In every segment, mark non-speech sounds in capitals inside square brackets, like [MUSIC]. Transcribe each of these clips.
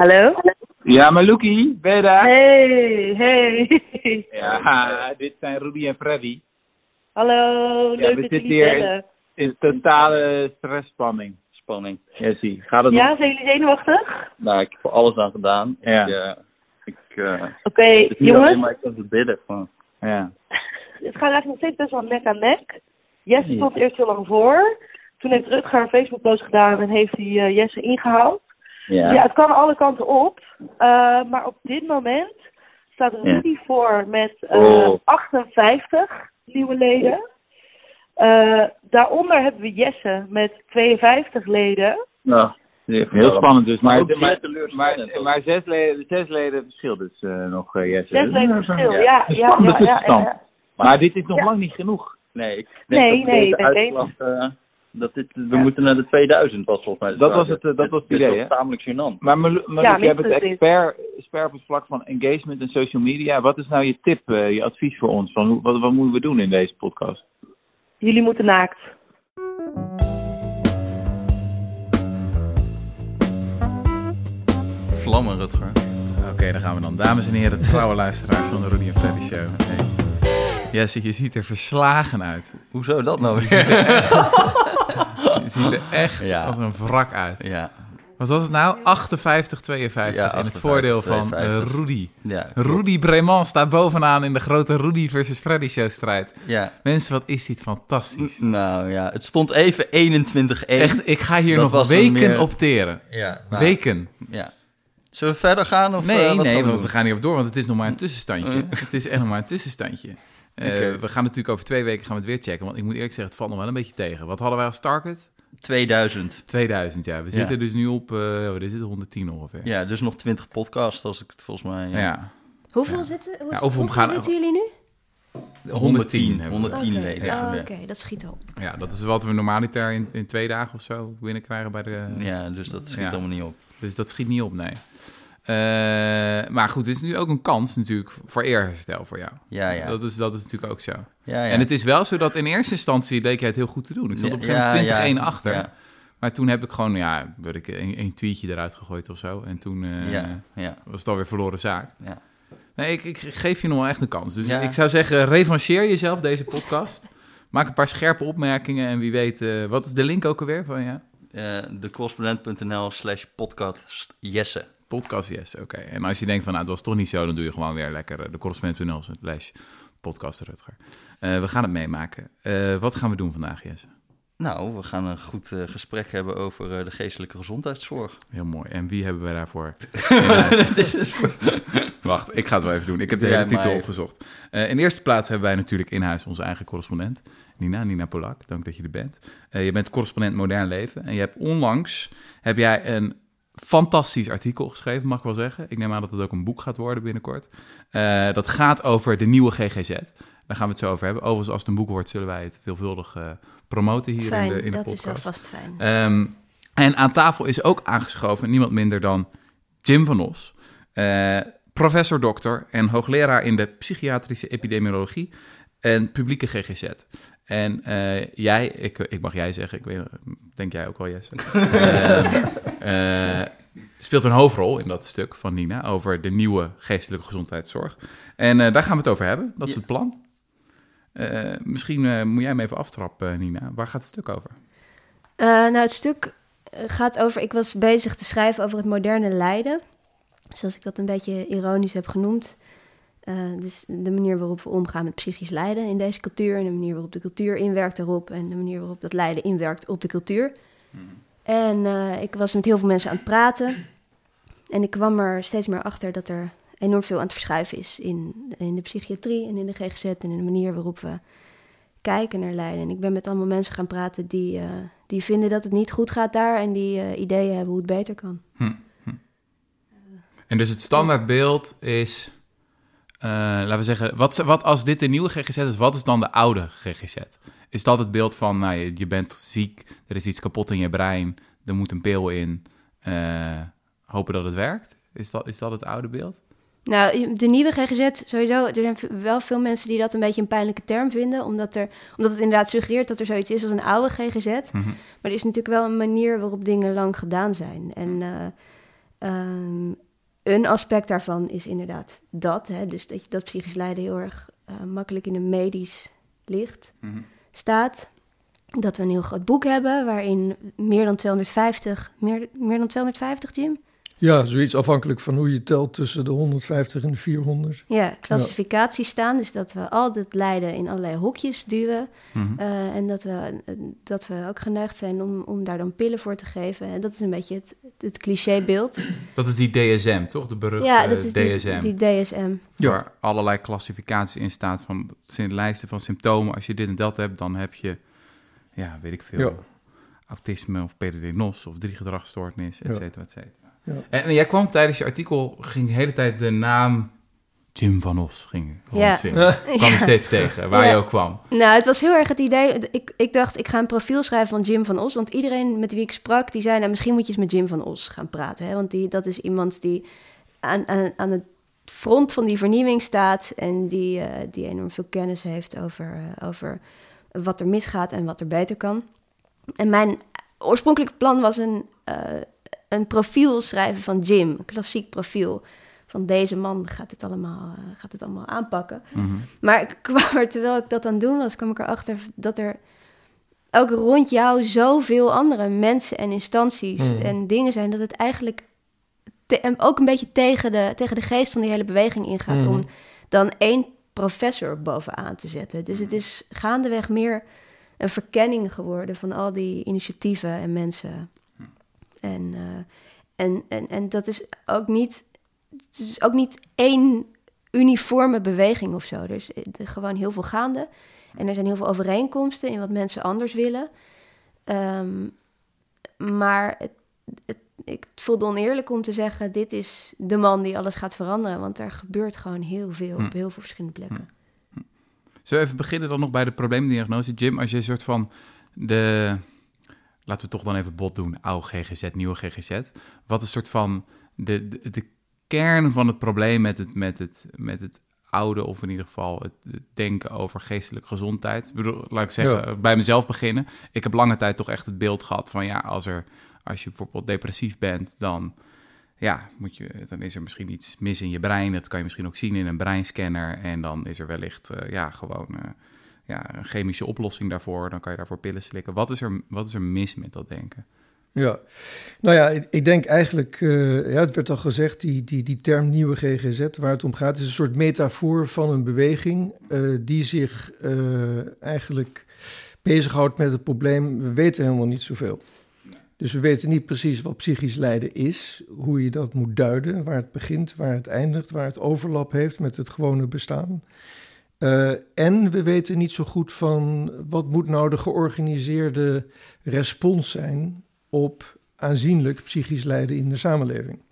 Hallo? Ja, Maluki, ben je daar? Hey, hey. Ja, [LAUGHS] dit zijn Rudy en Freddy. Hallo, Ja, leuk we dat zitten hier in totale stressspanning. Spanning. Jessie, gaat het Ja, nog? zijn jullie zenuwachtig? Nou, ik heb er alles aan gedaan. Ja. Ik, eh, ik, eh, Oké, alleen jongens. maar ik kan het bidden. Van, Ja. [LAUGHS] Het gaat eigenlijk nog steeds best wel nek aan nek. Jesse Ja. stond eerst heel lang voor. Toen heeft Rutger een Facebook-post gedaan en heeft hij eh, Jesse ingehaald. Ja. Ja. het kan alle kanten op. Eh, maar op dit moment staat Rudy voor met eh, Oh. 58 nieuwe leden. Eh, daaronder hebben we Jesse met 52 leden. Nou, die- Heel spannend dus. Maar, maar, zes, leden, zes leden verschil dus eh, nog, eh Jesse. Zes leden verschil, ja. ja, ja, ja, ja, ja. Maar dit is nog Ja. lang niet genoeg. Nee, ik Nee, denk dat nee, uitslag, eh, dat dit, we Ja. moeten naar de 2000 was volgens mij. Dat was het, eh, dat was het idee, was hè? tamelijk gênant. Maar Ja, jij bent minstens expert, expert op het vlak van engagement en social media. Wat is nou je tip, eh, je advies voor ons? Van, hoe- wat, wat moeten we doen in deze podcast? Jullie moeten naakt. Vlammen, Rutger. Oké, daar gaan we dan. Dames en heren, trouwe luisteraars van de Rudy en Freddy Show. Hey. Jesse, je ziet er verslagen uit. Hoezo dat nou Je er [LAUGHS] echt, [LAUGHS] je ziet er echt Ja. als een wrak uit. Ja, Wat was het nou? 58, 52 Ja, in het 58, voordeel van 52. eh, Rudy. ja. Rudy Breman staat bovenaan in de grote Rudy versus Freddy show strijd. Ja. Mensen, wat is dit fantastisch. Nou ja, het stond even 21-1. Echt, ik ga hier Dat nog weken meer- op teren. Ja, Weken. Ja. Zullen we verder gaan? Of, Nee, eh, nee, we want doen? we gaan niet op door, want het is nog maar een tussenstandje. Mm. Het is echt nog maar een tussenstandje. Eh. We gaan natuurlijk over twee weken gaan we het weer checken, want ik moet eerlijk zeggen, het valt nog wel een beetje tegen. Wat hadden wij als target? 2000. 2000, ja. We Ja. zitten dus nu op, uh, is het, 110 ongeveer. Ja, dus nog 20 podcasts als ik het volgens mij... Ja, Ja. Hoeveel Ja. zitten, hoe, of hoeveel gaan- zitten jullie nu? 110. hebben we. 110 Oké. leden. Oh, Ja. Oké, dat schiet op. Ja, dat is wat we normaliter in, in twee dagen of zo binnenkrijgen bij de... ja, dus dat schiet Ja. allemaal niet op. Dus dat schiet niet op, nee. Eh, maar goed, het is nu ook een kans natuurlijk voor eerherstel voor jou. Ja, ja. Dat, is, dat is natuurlijk ook zo. ja, ja. En het is wel zo dat in eerste instantie leek jij het heel goed te doen. Ik zat op een gegeven moment Ja, 20-1 ja, achter. Ja, Maar toen heb ik gewoon, ja, werd ik een, een tweetje eruit gegooid of zo. En toen eh, was het alweer verloren zaak. ja. Nee, ik, ik geef je nog wel echt een kans. Dus ik zou zeggen, revancheer jezelf deze podcast. Maak een paar scherpe opmerkingen en wie weet... eh, wat is de link ook alweer van ja? Decorrespondent.nl slash podcast Jesse. Podcast, yes, oké. En als je denkt van, nou, het was toch niet zo... dan doe je gewoon weer lekker eh, de correspondent.nl slash podcast Rutger. Eh, we gaan het meemaken. Eh, wat gaan we doen vandaag, Jesse? Nou, we gaan een goed gesprek hebben over de geestelijke gezondheidszorg. Heel mooi. En wie hebben we daarvoor [LAUGHS] voor- Wacht, ik ga het wel even doen. Ik heb de Ja, hele titel maar- opgezocht. In de eerste plaats hebben wij natuurlijk in huis onze eigen correspondent. Nina, Nina Polak, dank dat je er bent. Je bent correspondent Modern Leven. En je hebt onlangs heb jij een fantastisch artikel geschreven, mag ik wel zeggen. Ik neem aan dat het ook een boek gaat worden binnenkort. Eh, dat gaat over de nieuwe GGZ. Daar gaan we het zo over hebben. Overigens, als het een boek wordt, zullen wij het veelvuldig eh, promoten hier Fijn, in de, in de dat podcast. is alvast fijn. Ehm, en aan tafel is ook aangeschoven niemand minder dan Jim van Os, eh, professor dokter en hoogleraar in de psychiatrische epidemiologie en publieke GGZ. En eh, jij, ik, ik mag jij zeggen, ik weet, denk jij ook wel, Jesse, [LAUGHS] Ehm, eh, speelt een hoofdrol in dat stuk van Nina over de nieuwe geestelijke gezondheidszorg. En eh, daar gaan we het over hebben, dat is het plan. Eh, misschien eh, moet jij hem even aftrappen, Nina. Waar gaat het stuk over? Eh, nou, het stuk eh, gaat over... Ik was bezig te schrijven over het moderne lijden. Zoals ik dat een beetje ironisch heb genoemd. Eh, dus de manier waarop we omgaan met psychisch lijden in deze cultuur... en de manier waarop de cultuur inwerkt daarop... en de manier waarop dat lijden inwerkt op de cultuur. En eh, ik was met heel veel mensen aan het praten. En ik kwam er steeds meer achter dat er enorm veel aan het verschuiven is... in, in de psychiatrie en in de GGZ... en in de manier waarop we kijken naar lijden. En ik ben met allemaal mensen gaan praten die, eh, die vinden dat het niet goed gaat daar... en die ideeën hebben hoe het beter kan. En dus het standaardbeeld is, laten we zeggen, wat, wat als dit de nieuwe GGZ is, wat is dan de oude GGZ? Is dat het beeld van, nou, je, je bent ziek, er is iets kapot in je brein, er moet een pil in, eh, hopen dat het werkt? Is dat, is dat het oude beeld? Nou, de nieuwe GGZ, sowieso, er zijn wel veel mensen die dat een beetje een pijnlijke term vinden, omdat, er, omdat het inderdaad suggereert dat er zoiets is als een oude GGZ. Mhm. Maar er is natuurlijk wel een manier waarop dingen lang gedaan zijn. En, eh, Ehm, een aspect daarvan is inderdaad dat. Hè, dus dat, je, dat psychisch lijden heel erg eh, makkelijk in een medisch licht Mhm. staat. Dat we een heel groot boek hebben waarin meer dan 250, meer, meer dan 250, Jim? Ja, zoiets afhankelijk van hoe je telt tussen de 150 en de 400. Ja, klassificaties staan. Dus dat we al dat lijden in allerlei hokjes duwen. Mhm. Eh, en dat we, dat we ook geneigd zijn om, om daar dan pillen voor te geven. En dat is een beetje het, het clichébeeld. Dat is die DSM, toch? De beruchte ja, dat is DSM. die, die DSM. Ja. Waar allerlei klassificaties in staat van dat zijn lijsten van symptomen. Als je dit en dat hebt, dan heb je, ja, weet ik veel, Ja. autisme of PDD-NOS of driegedragsstoornis, et Ja. cetera, et cetera. Ja. En, en jij kwam tijdens je artikel, ging de hele tijd de naam Jim van Os ging Ja. rondzingen. Kwam je steeds tegen, waar Ja. je ook kwam. Nou, het was heel erg het idee. Ik, ik dacht, ik ga een profiel schrijven van Jim van Os. Want iedereen met wie ik sprak, die zei... Nou, misschien moet je eens met Jim van Os gaan praten. Hè? Want die, dat is iemand die aan, aan, aan het front van die vernieuwing staat... en die, eh, die enorm veel kennis heeft over, eh, over wat er misgaat en wat er beter kan. En mijn oorspronkelijke plan was een, eh, een profiel schrijven van Jim. Een klassiek profiel. Van deze man gaat dit allemaal, eh, gaat dit allemaal aanpakken. Mhm. Maar ik [LAUGHS] kwam er, terwijl ik dat aan het doen was, kwam ik erachter dat er ook rond jou zoveel andere mensen en instanties Hmm. en dingen zijn, dat het eigenlijk te- ook een beetje tegen de, tegen de geest van die hele beweging ingaat Hmm. om dan één professor bovenaan te zetten. Dus het is gaandeweg meer een verkenning geworden van al die initiatieven en mensen. En, eh, en, en, en dat is ook niet, het is ook niet één uniforme beweging of zo. Er is eh, gewoon heel veel gaande. En er zijn heel veel overeenkomsten in wat mensen anders willen. Ehm, maar het, het, ik voelde oneerlijk om te zeggen... dit is de man die alles gaat veranderen. Want er gebeurt gewoon heel veel Hm. op heel veel verschillende plekken. Zullen we even beginnen dan nog bij de probleemdiagnose? Jim, als je een soort van de... Laten we toch dan even bot doen. Oude GGZ, nieuwe GGZ. Wat is een soort van de, de, de kern van het probleem met het, met, het, met het oude... of in ieder geval het, het denken over geestelijke gezondheid? Ik bedoel, laat ik zeggen, Ja. bij mezelf beginnen. Ik heb lange tijd toch echt het beeld gehad van... ja, als, er, als je bijvoorbeeld depressief bent, dan... Ja, moet je, dan is er misschien iets mis in je brein. Dat kan je misschien ook zien in een breinscanner. En dan is er wellicht eh, ja, gewoon eh, ja, een chemische oplossing daarvoor. Dan kan je daarvoor pillen slikken. Wat is er, wat is er mis met dat denken? Ja, nou ja, ik, denk eigenlijk, eh, ja, het werd al gezegd, die, die, die term nieuwe GGZ, waar het om gaat, is een soort metafoor van een beweging eh, die zich eh, eigenlijk bezighoudt met het probleem, we weten helemaal niet zoveel. Dus we weten niet precies wat psychisch lijden is, hoe je dat moet duiden, waar het begint, waar het eindigt, waar het overlap heeft met het gewone bestaan. Eh, en we weten niet zo goed van wat moet nou de georganiseerde respons zijn op aanzienlijk psychisch lijden in de samenleving.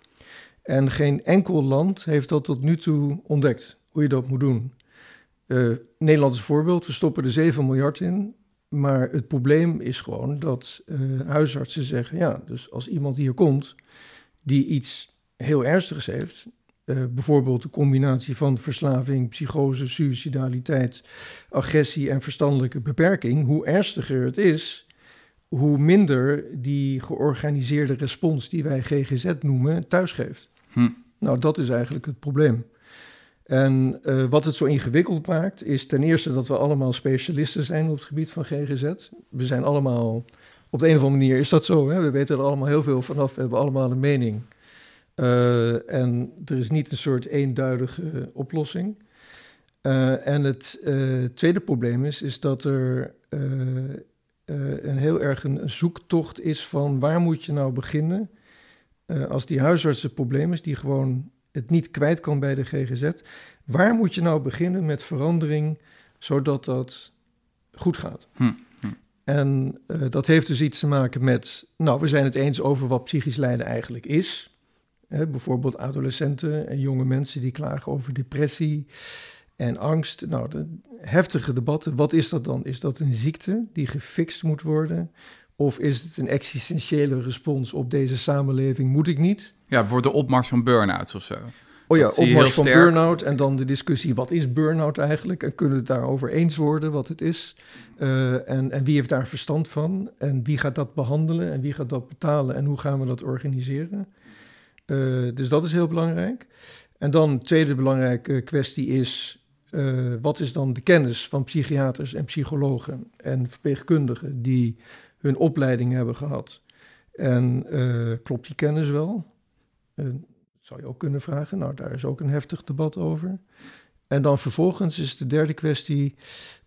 En geen enkel land heeft dat tot nu toe ontdekt, hoe je dat moet doen. Eh Nederland is een voorbeeld, we stoppen er 7 miljard in. Maar het probleem is gewoon dat eh, huisartsen zeggen: ja, dus als iemand hier komt die iets heel ernstigs heeft, eh, bijvoorbeeld de combinatie van verslaving, psychose, suicidaliteit, agressie en verstandelijke beperking, hoe ernstiger het is, hoe minder die georganiseerde respons die wij GGZ noemen thuisgeeft. Hm. Nou, dat is eigenlijk het probleem. En eh, wat het zo ingewikkeld maakt, is ten eerste dat we allemaal specialisten zijn op het gebied van GGZ. We zijn allemaal, op de een of andere manier is dat zo, hè? we weten er allemaal heel veel vanaf, we hebben allemaal een mening. Eh, en er is niet een soort eenduidige oplossing. Eh, en het eh, tweede probleem is, is dat er eh, eh, een heel erg een, zoektocht is van waar moet je nou beginnen eh, als die huisarts het probleem is, die gewoon het niet kwijt kan bij de GGZ. Waar moet je nou beginnen met verandering zodat dat goed gaat? Hm, hm. En eh, dat heeft dus iets te maken met, nou, we zijn het eens over wat psychisch lijden eigenlijk is. Hè, bijvoorbeeld adolescenten en jonge mensen die klagen over depressie en angst. Nou, de heftige debatten. Wat is dat dan? Is dat een ziekte die gefixt moet worden? Of is het een existentiële respons op deze samenleving? Moet ik niet? Ja, bijvoorbeeld de opmars van burn-outs of zo. Oh ja, opmars van burn-out en dan de discussie, wat is burn-out eigenlijk? En kunnen we het daarover eens worden wat het is? Eh, en, en wie heeft daar verstand van? En wie gaat dat behandelen? En wie gaat dat betalen? En hoe gaan we dat organiseren? Eh, dus dat is heel belangrijk. En dan een tweede belangrijke kwestie is... eh, wat is dan de kennis van psychiaters en psychologen en verpleegkundigen... die hun opleiding hebben gehad? En eh, klopt die kennis wel? Zou je ook kunnen vragen. Nou, daar is ook een heftig debat over. En dan vervolgens is de derde kwestie...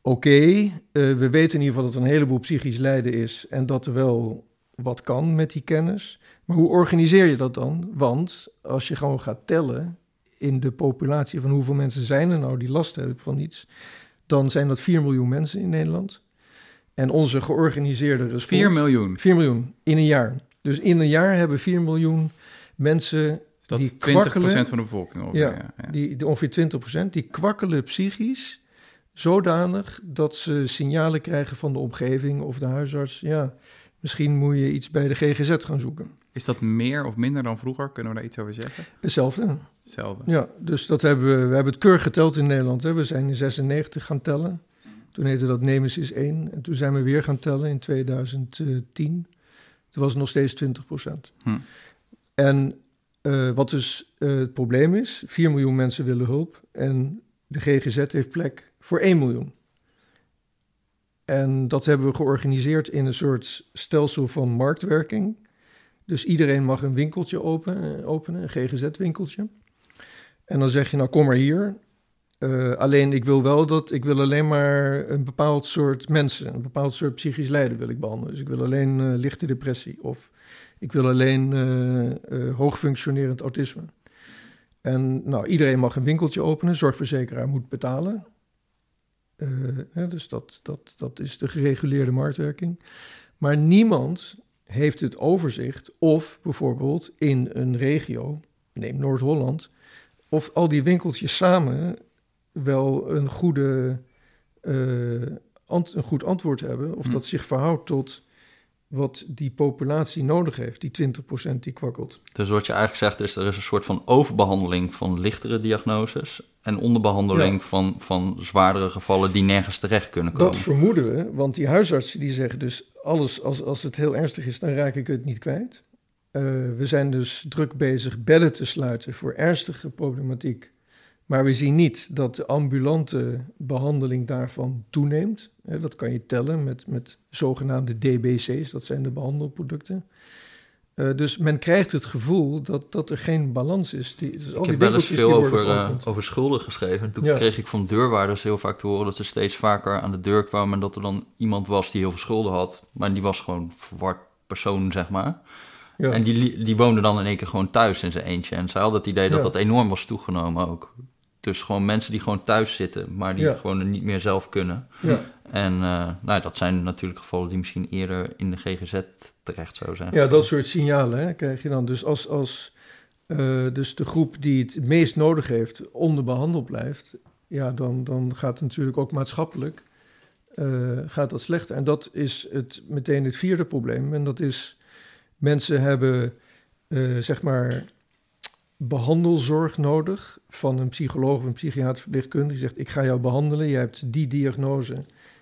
oké, we weten in ieder geval dat er een heleboel psychisch lijden is... en dat er wel wat kan met die kennis. Maar hoe organiseer je dat dan? Want als je gewoon gaat tellen in de populatie... van hoeveel mensen zijn er nou die last hebben van iets... dan zijn dat 4 miljoen mensen in Nederland. En onze georganiseerde respons... 4 miljoen. 4 miljoen in een jaar. Dus in een jaar hebben 4 miljoen mensen Dus dat die is 20% kwakkelen- van de bevolking. Ongeveer, Ja, ja, ja. Die, die ongeveer 20% die kwakkelen psychisch zodanig dat ze signalen krijgen van de omgeving of de huisarts. Ja, misschien moet je iets bij de GGZ gaan zoeken. Is dat meer of minder dan vroeger? Kunnen we daar iets over zeggen? Hetzelfde. Hetzelfde. Ja, dus dat hebben we, we hebben het keurig geteld in Nederland. Hè. We zijn in 96 gaan tellen. Toen heette dat Nemesis 1. En toen zijn we weer gaan tellen in 2010. Toen was het nog steeds 20 procent. Hm. En eh, wat dus eh, het probleem is, 4 miljoen mensen willen hulp. En de GGZ heeft plek voor 1 miljoen. En dat hebben we georganiseerd in een soort stelsel van marktwerking. Dus iedereen mag een winkeltje open, eh, openen, een GGZ-winkeltje. En dan zeg je, nou kom maar hier. Eh, alleen ik wil wel dat, ik wil alleen maar een bepaald soort mensen, een bepaald soort psychisch lijden wil ik behandelen. Dus ik wil alleen eh, lichte depressie of ik wil alleen eh, hoogfunctionerend autisme. En nou, iedereen mag een winkeltje openen, zorgverzekeraar moet betalen. Eh, dus dat, dat, dat is de gereguleerde marktwerking. Maar niemand heeft het overzicht of bijvoorbeeld in een regio, neem Noord-Holland, of al die winkeltjes samen wel een, goede, eh, ant- een goed antwoord hebben. Of Hm. dat zich verhoudt tot wat die populatie nodig heeft, die 20% die kwakkelt. Dus wat je eigenlijk zegt is, er is een soort van overbehandeling van lichtere diagnoses en onderbehandeling Ja. van, van zwaardere gevallen die nergens terecht kunnen komen. Dat vermoeden we, want die huisartsen die zeggen dus... alles als, als het heel ernstig is, dan raak ik het niet kwijt. Eh, we zijn dus druk bezig bellen te sluiten voor ernstige problematiek. Maar we zien niet dat de ambulante behandeling daarvan toeneemt. Hè, dat kan je tellen met, met zogenaamde DBC's, dat zijn de behandelproducten. Eh, dus men krijgt het gevoel dat, dat er geen balans is. Die, dus al Ik heb wel eens veel over, eh, over schulden geschreven. Toen Ja. kreeg ik van deurwaarders heel vaak te horen dat ze steeds vaker aan de deur kwamen en dat er dan iemand was die heel veel schulden had. Maar die was gewoon een verward persoon, zeg maar. Ja. En die, die woonde dan in één keer gewoon thuis in zijn eentje. En zij hadden het idee dat Ja. dat enorm was toegenomen ook. Dus gewoon mensen die gewoon thuis zitten, maar die Ja. gewoon er niet meer zelf kunnen. ja. En eh, nou, dat zijn natuurlijk gevallen die misschien eerder in de GGZ terecht zouden zijn. Ja, dat soort signalen hè, krijg je dan. Dus als, als eh, dus de groep die het meest nodig heeft onderbehandeld blijft, ja, dan, dan gaat het natuurlijk ook maatschappelijk eh, gaat dat slechter. En dat is het, meteen het vierde probleem. En dat is, mensen hebben zeg maar behandelzorg nodig van een psycholoog of een psychiater verpleegkundige. Die zegt, ik ga jou behandelen, je hebt die diagnose,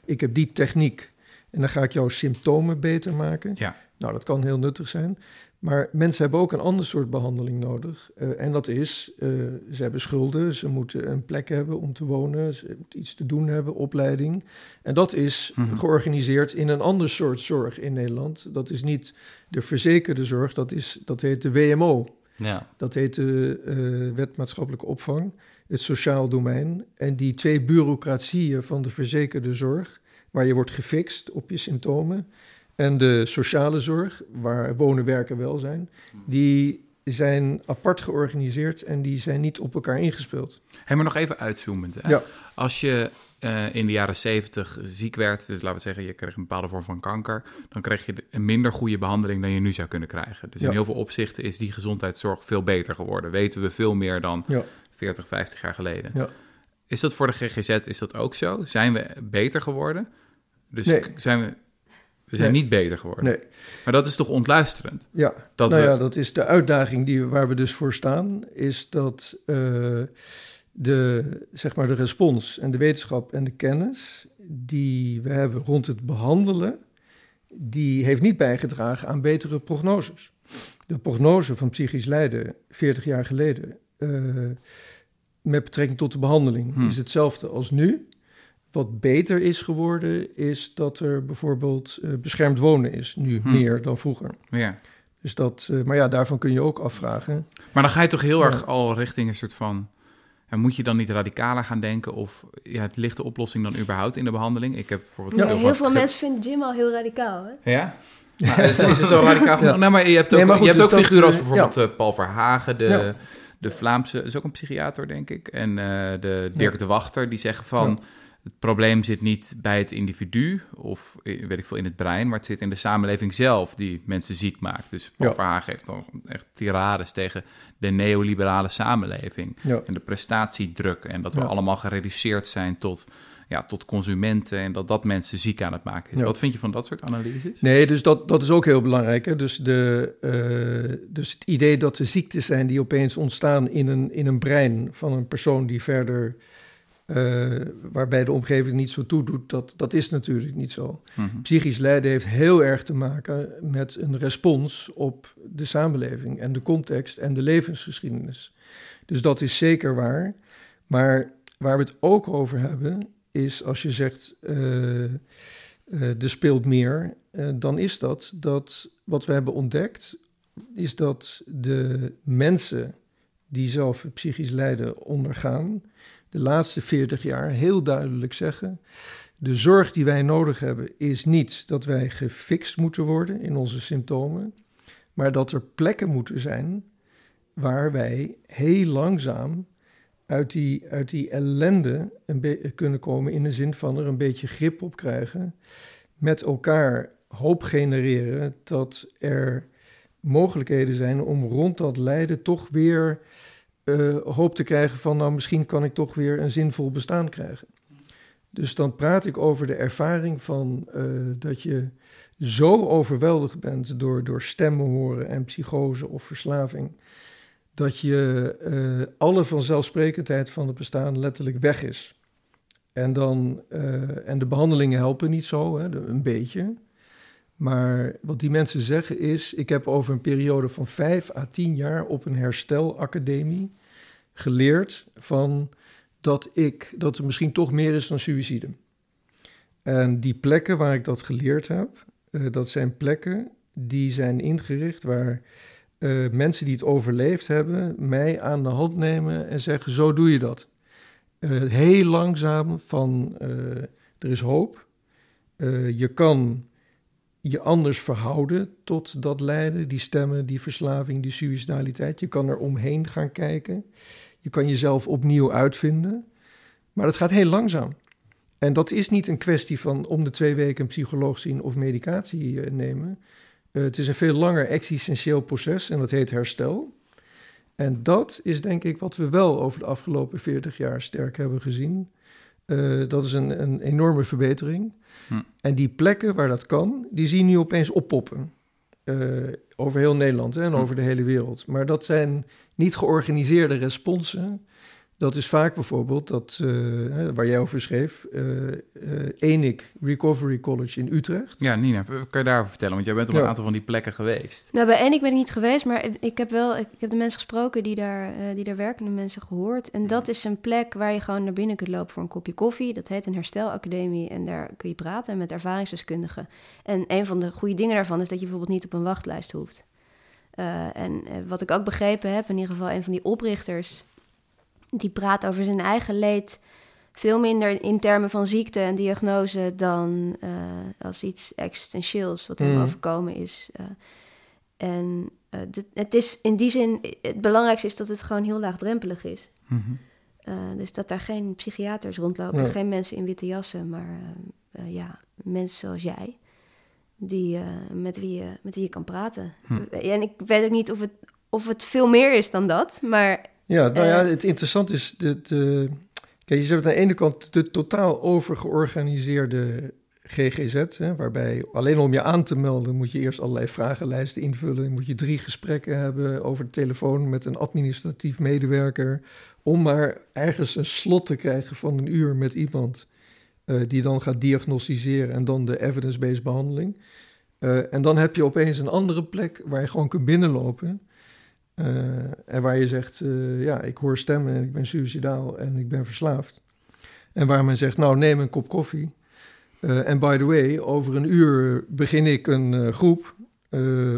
ik heb die techniek. En dan ga ik jouw symptomen beter maken. Ja. Nou, dat kan heel nuttig zijn. Maar mensen hebben ook een ander soort behandeling nodig. Eh, en dat is, eh, ze hebben schulden, ze moeten een plek hebben om te wonen, ze moeten iets te doen hebben, opleiding. En dat is Mhm. georganiseerd in een ander soort zorg in Nederland. Dat is niet de verzekerde zorg, dat, is, dat heet de WMO. Ja. Dat heet de eh, Wet Maatschappelijke Opvang, het sociaal domein. En die twee bureaucratieën van de verzekerde zorg, waar je wordt gefixt op je symptomen, en de sociale zorg, waar wonen, werken, welzijn, die zijn apart georganiseerd en die zijn niet op elkaar ingespeeld. Hey, maar nog even uitzoomend. Hè? Ja. Als je eh, in de jaren 70 ziek werd, dus laten we zeggen, je kreeg een bepaalde vorm van kanker, dan kreeg je een minder goede behandeling dan je nu zou kunnen krijgen. Dus in heel veel opzichten is die gezondheidszorg veel beter geworden. Weten we veel meer dan Ja. 40, 50 jaar geleden. Ja. Is dat voor de GGZ, is dat ook zo? Zijn we beter geworden? Dus Nee. zijn we, we zijn Nee. niet beter geworden. Nee, Maar dat is toch ontluisterend? ja. Dat nou we- ja, dat is de uitdaging die, waar we dus voor staan, is dat eh, de, zeg maar de respons en de wetenschap en de kennis die we hebben rond het behandelen, die heeft niet bijgedragen aan betere prognoses. De prognose van psychisch lijden 40 jaar geleden eh, met betrekking tot de behandeling Hmm. is hetzelfde als nu. Wat beter is geworden is dat er bijvoorbeeld eh, beschermd wonen is, nu Hmm. meer dan vroeger. Ja. Dus dat, eh, maar ja, daarvan kun je ook afvragen. Maar dan ga je toch heel Ja. erg al richting een soort van... Ja, moet je dan niet radicaler gaan denken? Of ja, ligt de oplossing dan überhaupt in de behandeling? Ik heb bijvoorbeeld Ja, heel, veel ge- mensen vinden Jim al heel radicaal, hè? Ja? Maar is, is het wel radicaal genoeg? Ja. Nee, maar je hebt ook, Nee, maar goed, je hebt dus ook figuren als bijvoorbeeld eh, Paul Verhagen, de, Ja. de Vlaamse... is ook een psychiater, denk ik. En eh, de Dirk Ja. de Wachter, die zeggen van... Het probleem zit niet bij het individu of eh, weet ik veel in het brein, maar het zit in de samenleving zelf die mensen ziek maakt. Dus Paul Ja. Heeft dan echt tirades tegen de neoliberale samenleving Ja. en de prestatiedruk en dat we Ja. allemaal gereduceerd zijn tot, ja, tot consumenten en dat dat mensen ziek aan het maken is. Ja. Wat vind je van dat soort analyses? Nee, dus dat, dat is ook heel belangrijk. Hè? Dus, de, eh, dus het idee dat er ziektes zijn die opeens ontstaan in een, in een brein van een persoon die verder, eh, waarbij de omgeving niet zo toe doet, dat, dat is natuurlijk niet zo. Mhm. Psychisch lijden heeft heel erg te maken met een respons op de samenleving en de context en de levensgeschiedenis. Dus dat is zeker waar. Maar waar we het ook over hebben, is als je zegt eh, er speelt meer, dan is dat dat wat we hebben ontdekt, is dat de mensen die zelf psychisch lijden ondergaan, de laatste 40 jaar heel duidelijk zeggen: de zorg die wij nodig hebben is niet dat wij gefixt moeten worden in onze symptomen, maar dat er plekken moeten zijn waar wij heel langzaam uit die, uit die ellende kunnen komen in de zin van er een beetje grip op krijgen, met elkaar hoop genereren dat er mogelijkheden zijn om rond dat lijden toch weer eh, hoop te krijgen van nou misschien kan ik toch weer een zinvol bestaan krijgen. Dus dan praat ik over de ervaring van eh, dat je zo overweldigd bent door, door stemmen horen en psychose of verslaving, dat je eh, alle vanzelfsprekendheid van het bestaan letterlijk weg is. En, dan, en de behandelingen helpen niet zo, hè, een beetje. Maar wat die mensen zeggen is: ik heb over een periode van vijf à tien jaar op een herstelacademie geleerd van dat ik dat er misschien toch meer is dan suïcide. En die plekken waar ik dat geleerd heb, eh, dat zijn plekken die zijn ingericht waar eh, mensen die het overleefd hebben mij aan de hand nemen en zeggen: zo doe je dat. Eh, heel langzaam van er is hoop. Je kan je anders verhouden tot dat lijden, die stemmen, die verslaving, die suicidaliteit. Je kan er omheen gaan kijken. Je kan jezelf opnieuw uitvinden. Maar dat gaat heel langzaam. En dat is niet een kwestie van om de twee weken een psycholoog zien of medicatie eh, nemen. Eh, het is een veel langer existentieel proces en dat heet herstel. En dat is denk ik wat we wel over de afgelopen 40 jaar sterk hebben gezien. Eh, dat is een, een enorme verbetering. Hm. En die plekken waar dat kan, die zien nu opeens oppoppen. Eh, over heel Nederland hè, en Hm. over de hele wereld. Maar dat zijn niet georganiseerde responsen. Dat is vaak bijvoorbeeld dat, eh, hè, waar jij over schreef, eh eh, ENIC Recovery College in Utrecht. Ja, Nina, kan je daarover vertellen? Want jij bent op Ja. een aantal van die plekken geweest. Nou, bij Enik ben ik niet geweest, maar ik heb wel ik heb de mensen gesproken die daar, eh, die daar werken, de mensen gehoord. En dat is een plek waar je gewoon naar binnen kunt lopen voor een kopje koffie. Dat heet een herstelacademie en daar kun je praten met ervaringsdeskundigen. En een van de goede dingen daarvan is dat je bijvoorbeeld niet op een wachtlijst hoeft. Eh, en wat ik ook begrepen heb, in ieder geval een van die oprichters, die praat over zijn eigen leed veel minder in termen van ziekte en diagnose dan eh, als iets existentieels wat hem Mm. overkomen is. Eh, en eh, dit- het is in die zin, het belangrijkste is dat het gewoon heel laagdrempelig is. Mhm. Dus dat daar geen psychiaters rondlopen, Nee. geen mensen in witte jassen, maar ja, mensen zoals jij, die, met, wie je, met wie je kan praten. Hm. En ik weet ook niet of het, of het veel meer is dan dat, maar Ja, nou ja, Eh. het interessante is... De, de, kijk, je hebt aan de ene kant de totaal overgeorganiseerde GGZ... Hè, waarbij alleen om je aan te melden... moet je eerst allerlei vragenlijsten invullen... moet je drie gesprekken hebben over de telefoon... met een administratief medewerker... om maar ergens een slot te krijgen van een uur met iemand... eh, die dan gaat diagnosticeren en dan de evidence-based behandeling. Eh, en dan heb je opeens een andere plek waar je gewoon kunt binnenlopen. Eh, en waar je zegt, eh, ja, ik hoor stemmen en ik ben suicidaal en ik ben verslaafd. En waar men zegt, nou, neem een kop koffie. Eh, En by the way, over een uur begin ik een groep.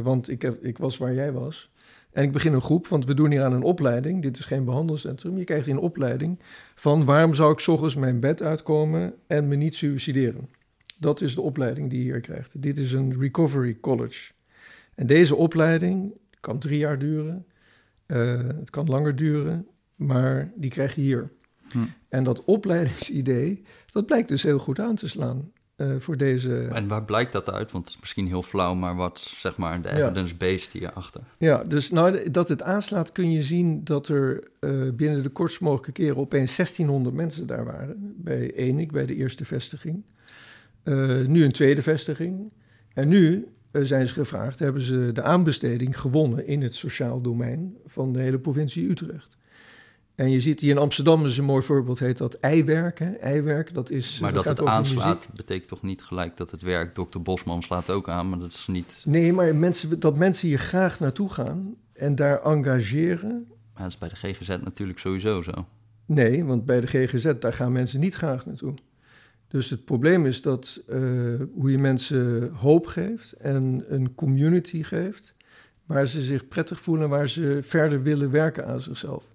want ik, heb, ik was waar jij was. En ik begin een groep, want we doen hier aan een opleiding. Dit is geen behandelcentrum. Je krijgt een opleiding van waarom zou ik ochtends mijn bed uitkomen en me niet suicideren. Dat is de opleiding die je hier krijgt. Dit is een recovery college. En deze opleiding kan drie jaar duren. Eh, het kan langer duren, maar die krijg je hier. Hm. En dat opleidingsidee, dat blijkt dus heel goed aan te slaan eh, voor deze... En waar blijkt dat uit? Want het is misschien heel flauw, maar wat zeg maar de evidence-based hierachter? Ja, dus nou, dat het aanslaat kun je zien dat er eh, binnen de kortst mogelijke keren opeens 1600 mensen daar waren. Bij Enik, bij de eerste vestiging. Nu een tweede vestiging. En nu zijn ze gevraagd, hebben ze de aanbesteding gewonnen in het sociaal domein van de hele provincie Utrecht. En je ziet hier in Amsterdam, is een mooi voorbeeld, heet dat eiwerk. Hè? Eiwerk, dat is... Maar dat het aanslaat betekent toch niet gelijk dat het werkt. Dr. Bosman slaat ook aan, maar dat is niet... Nee, maar mensen, dat mensen hier graag naartoe gaan en daar engageren. Maar dat is bij de GGZ natuurlijk sowieso zo. Nee, want bij de GGZ, daar gaan mensen niet graag naartoe. Dus het probleem is dat eh, hoe je mensen hoop geeft en een community geeft, waar ze zich prettig voelen, waar ze verder willen werken aan zichzelf.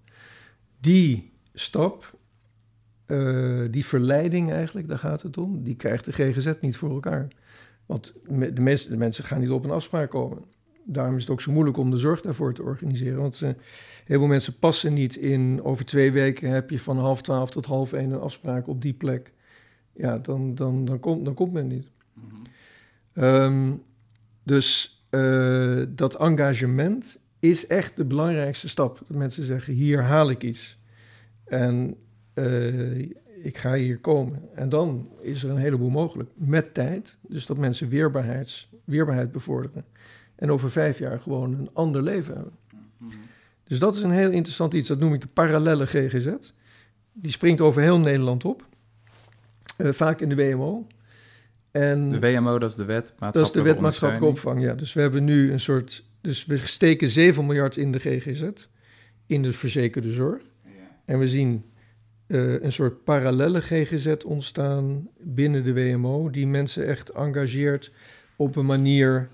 Die stap, eh, die verleiding eigenlijk, daar gaat het om, die krijgt de GGZ niet voor elkaar. Want de, meeste, de mensen gaan niet op een afspraak komen. Daarom is het ook zo moeilijk om de zorg daarvoor te organiseren. Want heel veel mensen passen niet in. Over twee weken heb je van half twaalf tot half één een afspraak op die plek. Ja, dan, dan, dan, komt, dan komt men niet. Ehm, dus eh, dat engagement is echt de belangrijkste stap. Dat mensen zeggen, hier haal ik iets. En eh, ik ga hier komen. En dan is er een heleboel mogelijk. Met tijd. Dus dat mensen weerbaarheids, weerbaarheid bevorderen. En over vijf jaar gewoon een ander leven hebben. Dus dat is een heel interessant iets. Dat noem ik de parallelle GGZ. Die springt over heel Nederland op. Eh, vaak in de WMO. En De WMO, dat is de wet maatschappelijke dat is de wet maatschappelijke opvang, ja. Dus we hebben nu een soort... Dus we steken 7 miljard in de GGZ, in de verzekerde zorg. En we zien eh, een soort parallelle GGZ ontstaan binnen de WMO... die mensen echt engageert op een manier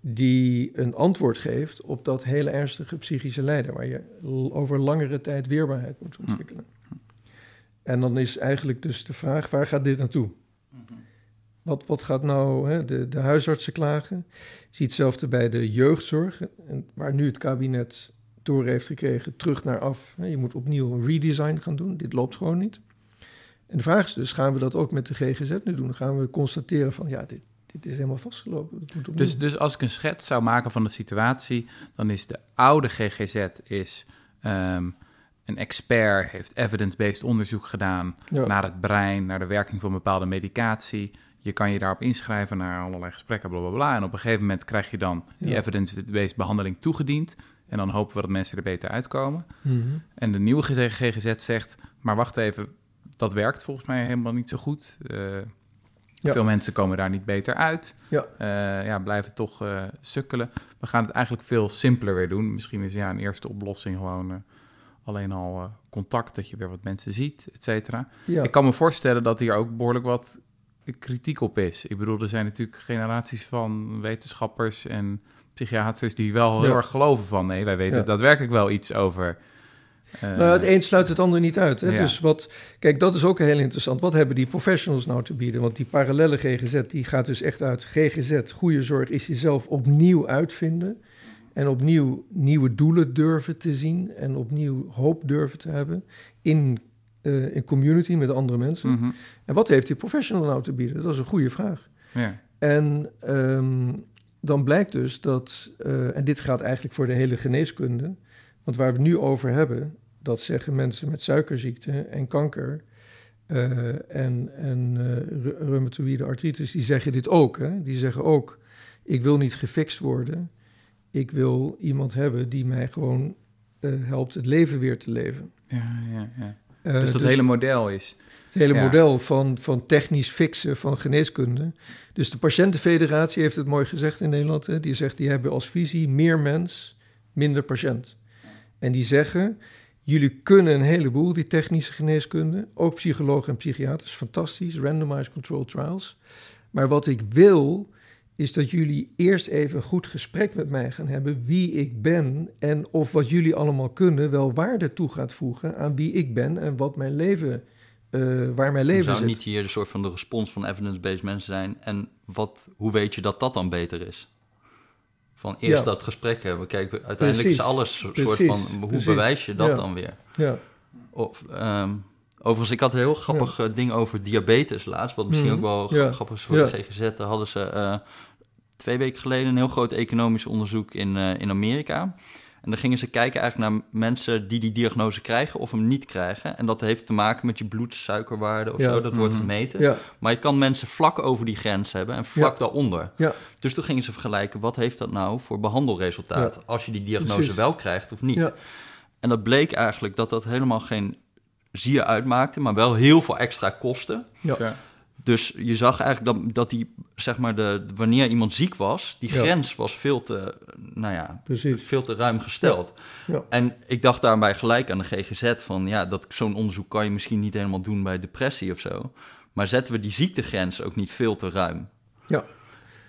die een antwoord geeft... op dat hele ernstige psychische lijden... waar je over langere tijd weerbaarheid moet ontwikkelen. En dan is eigenlijk dus de vraag, waar gaat dit naartoe? Wat, wat gaat nou hè, de, de huisartsen klagen? Je ziet hetzelfde bij de jeugdzorg, en waar nu het kabinet door heeft gekregen, terug naar af. Je moet opnieuw een redesign gaan doen. Dit loopt gewoon niet. En de vraag is dus, gaan we dat ook met de GGZ nu doen? Gaan we constateren van, ja, dit, dit is helemaal vastgelopen. Moet. Dus, dus als ik een schets zou maken van de situatie, dan is de oude GGZ is, ehm, een expert, heeft evidence-based onderzoek gedaan Ja. naar het brein, naar de werking van bepaalde medicatie. Je kan je daarop inschrijven naar allerlei gesprekken, bla bla bla. En op een gegeven moment krijg je dan die Ja. evidence-based behandeling toegediend. En dan hopen we dat mensen er beter uitkomen. Mhm. En de nieuwe GGZ zegt, maar wacht even, dat werkt volgens mij helemaal niet zo goed. Eh, Ja. Veel mensen komen daar niet beter uit. Ja. Eh, ja, blijven toch eh, sukkelen. We gaan het eigenlijk veel simpeler weer doen. Misschien is ja, een eerste oplossing gewoon alleen al eh, contact, dat je weer wat mensen ziet, et cetera. Ja. Ik kan me voorstellen dat hier ook behoorlijk wat kritiek op is. Ik bedoel, er zijn natuurlijk generaties van wetenschappers en psychiaters die wel heel Ja. erg geloven van nee, wij weten Ja. daadwerkelijk wel iets over. eh, Nou, het een sluit het ander niet uit. Hè? Ja. Dus wat, kijk, dat is ook heel interessant. Wat hebben die professionals nou te bieden? Want die parallele GGZ, die gaat dus echt uit GGZ, goede zorg, is jezelf opnieuw uitvinden. En opnieuw nieuwe doelen durven te zien. En opnieuw hoop durven te hebben in eh in community met andere mensen. mhm, En wat heeft die professional nou te bieden? Dat is een goede vraag. ja. En ehm, dan blijkt dus dat, eh, en dit gaat eigenlijk voor de hele geneeskunde, want waar we het nu over hebben, dat zeggen mensen met suikerziekte en kanker eh, en, en reumatoïde artritis, die zeggen dit ook. Hè? Die zeggen ook, ik wil niet gefixt worden, ik wil iemand hebben die mij gewoon eh, helpt het leven weer te leven. Ja, ja, ja. Eh, dus dat hele model is. het hele Ja. model van, van technisch fixen van geneeskunde. Dus de Patiëntenfederatie heeft het mooi gezegd in Nederland. Hè? Die zegt, die hebben als visie meer mens, minder patiënt. En die zeggen, jullie kunnen een heleboel, die technische geneeskunde. Ook psychologen en psychiaters, fantastisch. Randomized controlled trials. Maar wat ik wil, is dat jullie eerst even een goed gesprek met mij gaan hebben. Wie ik ben en of wat jullie allemaal kunnen wel waarde toe gaat voegen aan wie ik ben en wat mijn leven, eh, waar mijn leven Zou zit. niet hier de soort van de respons van evidence-based mensen zijn? En wat, hoe weet je dat dat dan beter is? Van eerst Ja. dat gesprek hebben. Kijk, uiteindelijk Precies. is alles een soort Precies. van... Hoe Precies. bewijs je dat Ja. dan weer? Ja, Of, ehm, overigens, ik had een heel grappig eh, ding over diabetes laatst. Wat misschien Mhm. ook wel Ja. grappig is voor de GGZ. Daar hadden ze eh, twee weken geleden een heel groot economisch onderzoek in, eh, in Amerika. En dan gingen ze kijken eigenlijk naar mensen die die diagnose krijgen of hem niet krijgen. En dat heeft te maken met je bloedsuikerwaarde of Ja. zo. Dat wordt Mhm. gemeten. ja, Maar je kan mensen vlak over die grens hebben en vlak daaronder. ja, Dus toen gingen ze vergelijken, wat heeft dat nou voor behandelresultaat... Als je die diagnose Precies. wel krijgt of niet. En dat bleek eigenlijk dat dat helemaal geen zier uitmaakte... maar wel heel veel extra kosten. Ja. Dus je zag eigenlijk dat, dat die, zeg maar, de, wanneer iemand ziek was... die Ja. grens was veel te, nou ja, precies. veel te ruim gesteld. Ja. En ik dacht daarbij gelijk aan de GGZ van... ja, dat zo'n onderzoek kan je misschien niet helemaal doen bij depressie of zo. Maar zetten we die ziektegrens ook niet veel te ruim? Ja.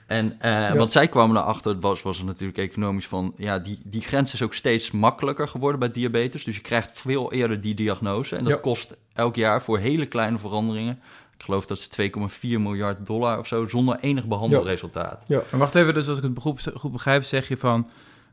En, eh, Want zij kwamen erachter, was, was het natuurlijk economisch van... ja, die, die grens is ook steeds makkelijker geworden bij diabetes. Dus je krijgt veel eerder die diagnose. En dat Ja. kost elk jaar voor hele kleine veranderingen... ik geloof dat ze 2,4 miljard dollar of zo... zonder enig behandelresultaat. Ja, Maar wacht even, dus als ik het goed, goed begrijp, zeg je van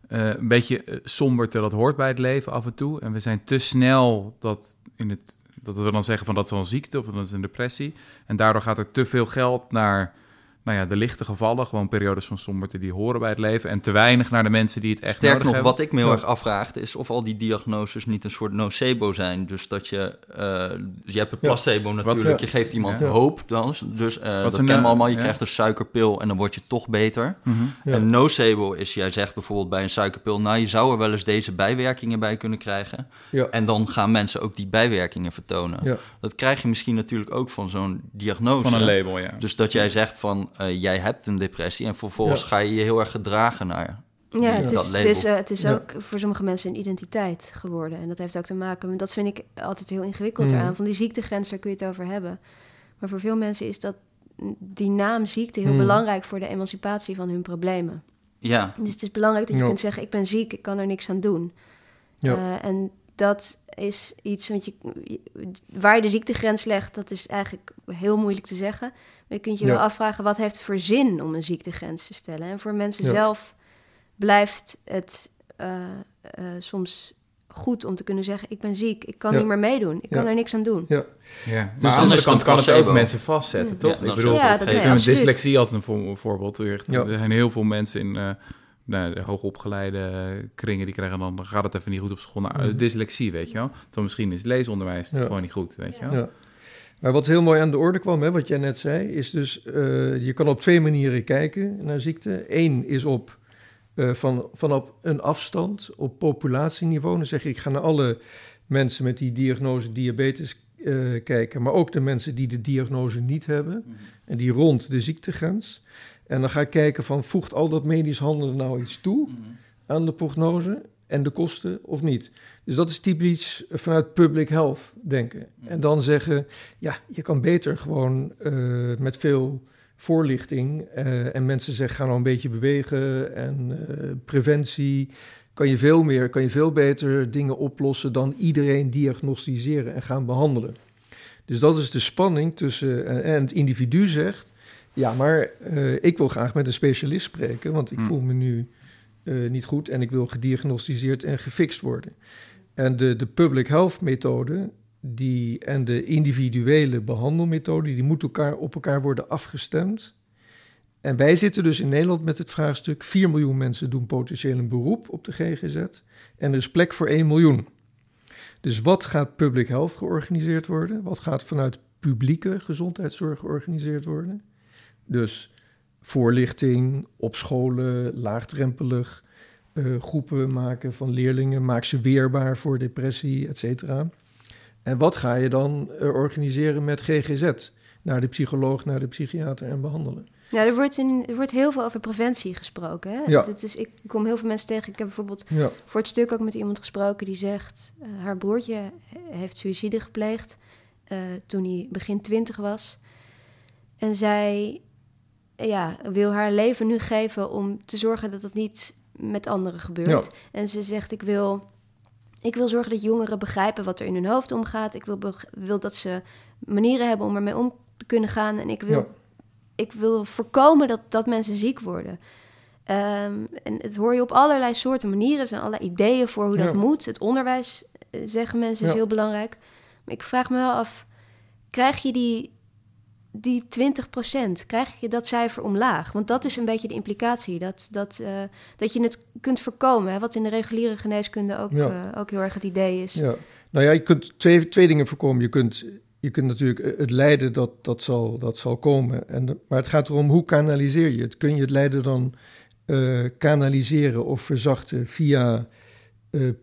eh, een beetje eh, somberte, dat hoort bij het leven af en toe. En we zijn te snel dat, in het, dat we dan zeggen van dat is wel een ziekte of dat is een depressie. En daardoor gaat er te veel geld naar nou ja, de lichte gevallen, gewoon periodes van somberte die horen bij het leven. En te weinig naar de mensen die het echt Sterker nodig nog, hebben. wat ik me heel Ja. erg afvraagde... is of al die diagnoses niet een soort nocebo zijn. Dus dat je... eh, je hebt een Ja. placebo natuurlijk. Je geeft iemand Ja. hoop dan. Dus eh, dat kennen we allemaal. Je ja. krijgt een suikerpil en dan word je toch beter. Ja. En nocebo is, jij zegt bijvoorbeeld bij een suikerpil... nou, je zou er wel eens deze bijwerkingen bij kunnen krijgen. ja, En dan gaan mensen ook die bijwerkingen vertonen. ja, Dat krijg je misschien natuurlijk ook van zo'n diagnose. Van een label, ja. Dus dat jij zegt van, eh, jij hebt een depressie... en vervolgens Ja. ga je je heel erg gedragen naar... Ja, het dat is, het label. is, eh, het is Ja. ook voor sommige mensen een identiteit geworden. En dat heeft ook te maken met, dat vind ik altijd heel ingewikkeld Mhm. eraan. Van die ziektegrens, daar kun je het over hebben. Maar voor veel mensen is dat die naam ziekte heel Mhm. belangrijk voor de emancipatie van hun problemen. Ja, Dus het is belangrijk dat je Ja. kunt zeggen, ik ben ziek, ik kan er niks aan doen. Ja. Eh, en dat is iets wat je, waar je de ziektegrens legt, dat is eigenlijk heel moeilijk te zeggen. Maar je kunt je Ja. wel afvragen, wat heeft voor zin om een ziektegrens te stellen? En voor mensen Ja. zelf blijft het eh, eh, soms goed om te kunnen zeggen, ik ben ziek, ik kan Ja. niet meer meedoen, ik kan er niks aan doen. ja, Ja, maar dan aan de andere kant kan het ook mensen vastzetten, toch? Ik bedoel, Ja, dat nee, dyslexie altijd een voor- voorbeeld. Er er zijn heel veel mensen in eh, nou, de hoogopgeleide kringen, die krijgen dan, gaat het even niet goed op school. Nou, Mhm. dyslexie, weet je wel. Dan misschien is het leesonderwijs het gewoon niet goed, weet je wel. Maar wat heel mooi aan de orde kwam, hè, wat jij net zei, is dus, eh, je kan op twee manieren kijken naar ziekte. Eén is op, eh, van, vanaf een afstand, op populatieniveau. Dan zeg je, ik ga naar alle mensen met die diagnose diabetes eh, kijken, maar ook de mensen die de diagnose niet hebben en die rond de ziektegrens. En dan ga ik kijken van, voegt al dat medisch handelen nou iets toe aan de prognose en de kosten of niet? Dus dat is typisch vanuit public health denken. En dan zeggen, ja, je kan beter gewoon eh, met veel voorlichting eh, en mensen zeggen, ga nou een beetje bewegen en eh, preventie, kan je veel meer, kan je veel beter dingen oplossen dan iedereen diagnosticeren en gaan behandelen. Dus dat is de spanning tussen, en, het individu zegt, ja, maar ik wil graag met een specialist spreken, want ik Hmm. voel me nu niet goed en ik wil gediagnosticeerd en gefixt worden. En de, de public health methode die, en de individuele behandelmethode, die moeten elkaar, op elkaar worden afgestemd. En wij zitten dus in Nederland met het vraagstuk: 4 miljoen mensen doen potentieel een beroep op de GGZ en er is plek voor 1 miljoen. Dus wat gaat public health georganiseerd worden? Wat gaat vanuit publieke gezondheidszorg georganiseerd worden? Dus voorlichting op scholen, laagdrempelig, eh, groepen maken van leerlingen, maak ze weerbaar voor depressie, et cetera. En wat ga je dan eh, organiseren met GGZ? Naar de psycholoog, naar de psychiater en behandelen. Ja, er wordt, in, er wordt heel veel over preventie gesproken. Hè? Ja. Het is, ik kom heel veel mensen tegen. Ik heb bijvoorbeeld Ja, voor het stuk ook met iemand gesproken die zegt... eh, haar broertje heeft suïcide gepleegd toen hij begin twintig was. En zij ja, wil haar leven nu geven om te zorgen dat dat niet met anderen gebeurt. Ja. En ze zegt, ik wil, ik wil zorgen dat jongeren begrijpen wat er in hun hoofd omgaat. Ik wil, wil dat ze manieren hebben om ermee om te kunnen gaan. En ik wil ja. ik wil voorkomen dat, dat mensen ziek worden. Ehm, en het hoor je op allerlei soorten manieren. Er zijn allerlei ideeën voor hoe dat moet. Het onderwijs, eh, zeggen mensen, is heel belangrijk. Maar ik vraag me wel af, krijg je die, die 20%, krijg je dat cijfer omlaag? Want dat is een beetje de implicatie, dat, dat, eh, dat je het kunt voorkomen. Hè? Wat in de reguliere geneeskunde ook, Ja. eh, ook heel erg het idee is. Ja. Nou ja, je kunt twee, twee dingen voorkomen. Je kunt, je kunt natuurlijk eh, het lijden, dat, dat, zal, dat zal komen. En, de- maar het gaat erom, hoe kanaliseer je het? Kun je het lijden dan kanaliseren of verzachten via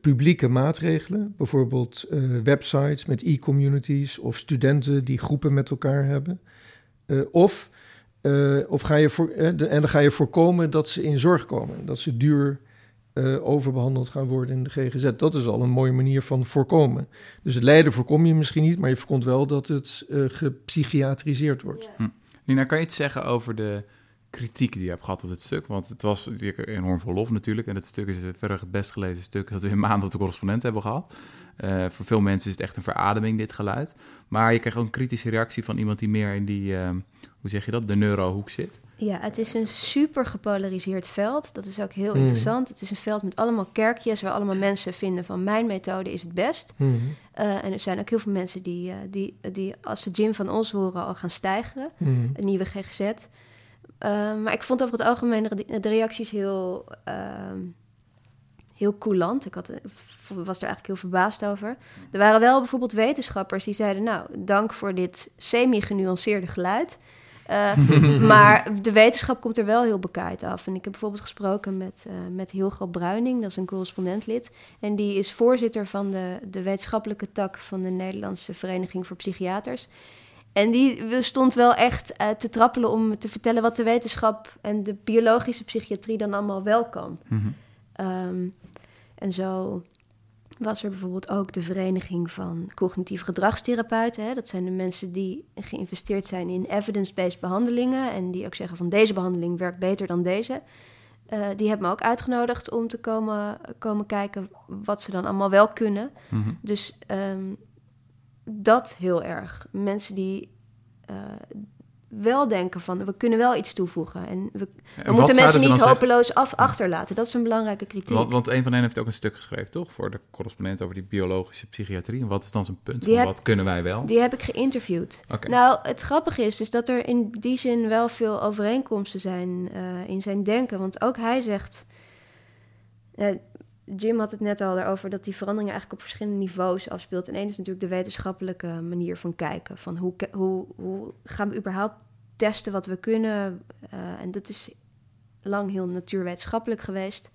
publieke maatregelen? Bijvoorbeeld websites met e-communities of studenten die groepen met elkaar hebben. Eh, of eh, of ga je voor, eh, en dan ga je voorkomen dat ze in zorg komen. Dat ze duur eh, overbehandeld gaan worden in de GGZ. Dat is al een mooie manier van voorkomen. Dus het lijden voorkom je misschien niet, maar je voorkomt wel dat het gepsychiatriseerd wordt. Nina, kan je iets zeggen over de kritiek die je hebt gehad op dit stuk? Want het was enorm vol lof natuurlijk. En het stuk is verder het best gelezen stuk dat we in maanden op de correspondent hebben gehad. Eh, voor veel mensen is het echt een verademing, dit geluid. Maar je krijgt ook een kritische reactie van iemand die meer in die, eh, hoe zeg je dat, de neurohoek zit. Ja, het is een super gepolariseerd veld. Dat is ook heel Mm. interessant. Het is een veld met allemaal kerkjes waar allemaal mensen vinden van mijn methode is het best. Mhm. Eh, en er zijn ook heel veel mensen die, eh, die, die als ze Jim van ons horen al gaan stijgen. Mhm. Een nieuwe GGZ. Eh, maar ik vond over het algemeen de, de reacties heel, ehm, heel coulant. Ik had, eh, was er eigenlijk heel verbaasd over. Er waren wel bijvoorbeeld wetenschappers die zeiden... nou, dank voor dit semi-genuanceerde geluid. Eh, [LAUGHS] maar de wetenschap komt er wel heel bekaaid af. En ik heb bijvoorbeeld gesproken met, eh met Hilgo Bruining, dat is een correspondentlid. En die is voorzitter van de, de wetenschappelijke tak van de Nederlandse Vereniging voor Psychiaters. En die stond wel echt eh, te trappelen om te vertellen wat de wetenschap en de biologische psychiatrie dan allemaal wel kan. Mhm. Ehm, en zo was er bijvoorbeeld ook de Vereniging van Cognitieve Gedragstherapeuten. Hè? Dat zijn de mensen die geïnvesteerd zijn in evidence-based behandelingen. En die ook zeggen van deze behandeling werkt beter dan deze. Eh, die hebben me ook uitgenodigd om te komen, komen kijken wat ze dan allemaal wel kunnen. Mhm. Dus ehm, dat heel erg. Mensen die eh, wel denken van we kunnen wel iets toevoegen. En we, we moeten mensen niet hopeloos af, achterlaten. Dat is een belangrijke kritiek. Want, want een van hen heeft ook een stuk geschreven, toch? Voor de correspondent over die biologische psychiatrie. En wat is dan zijn punt? Van heb- wat kunnen wij wel? Die heb ik geïnterviewd. Nou, het grappige is dus dat er in die zin wel veel overeenkomsten zijn eh, in zijn denken. Want ook hij zegt. eh, Jim had het net al erover dat die veranderingen eigenlijk op verschillende niveaus afspeelt. En één is natuurlijk de wetenschappelijke manier van kijken. Van hoe, hoe, hoe gaan we überhaupt testen wat we kunnen? Eh, en dat is lang heel natuurwetenschappelijk geweest.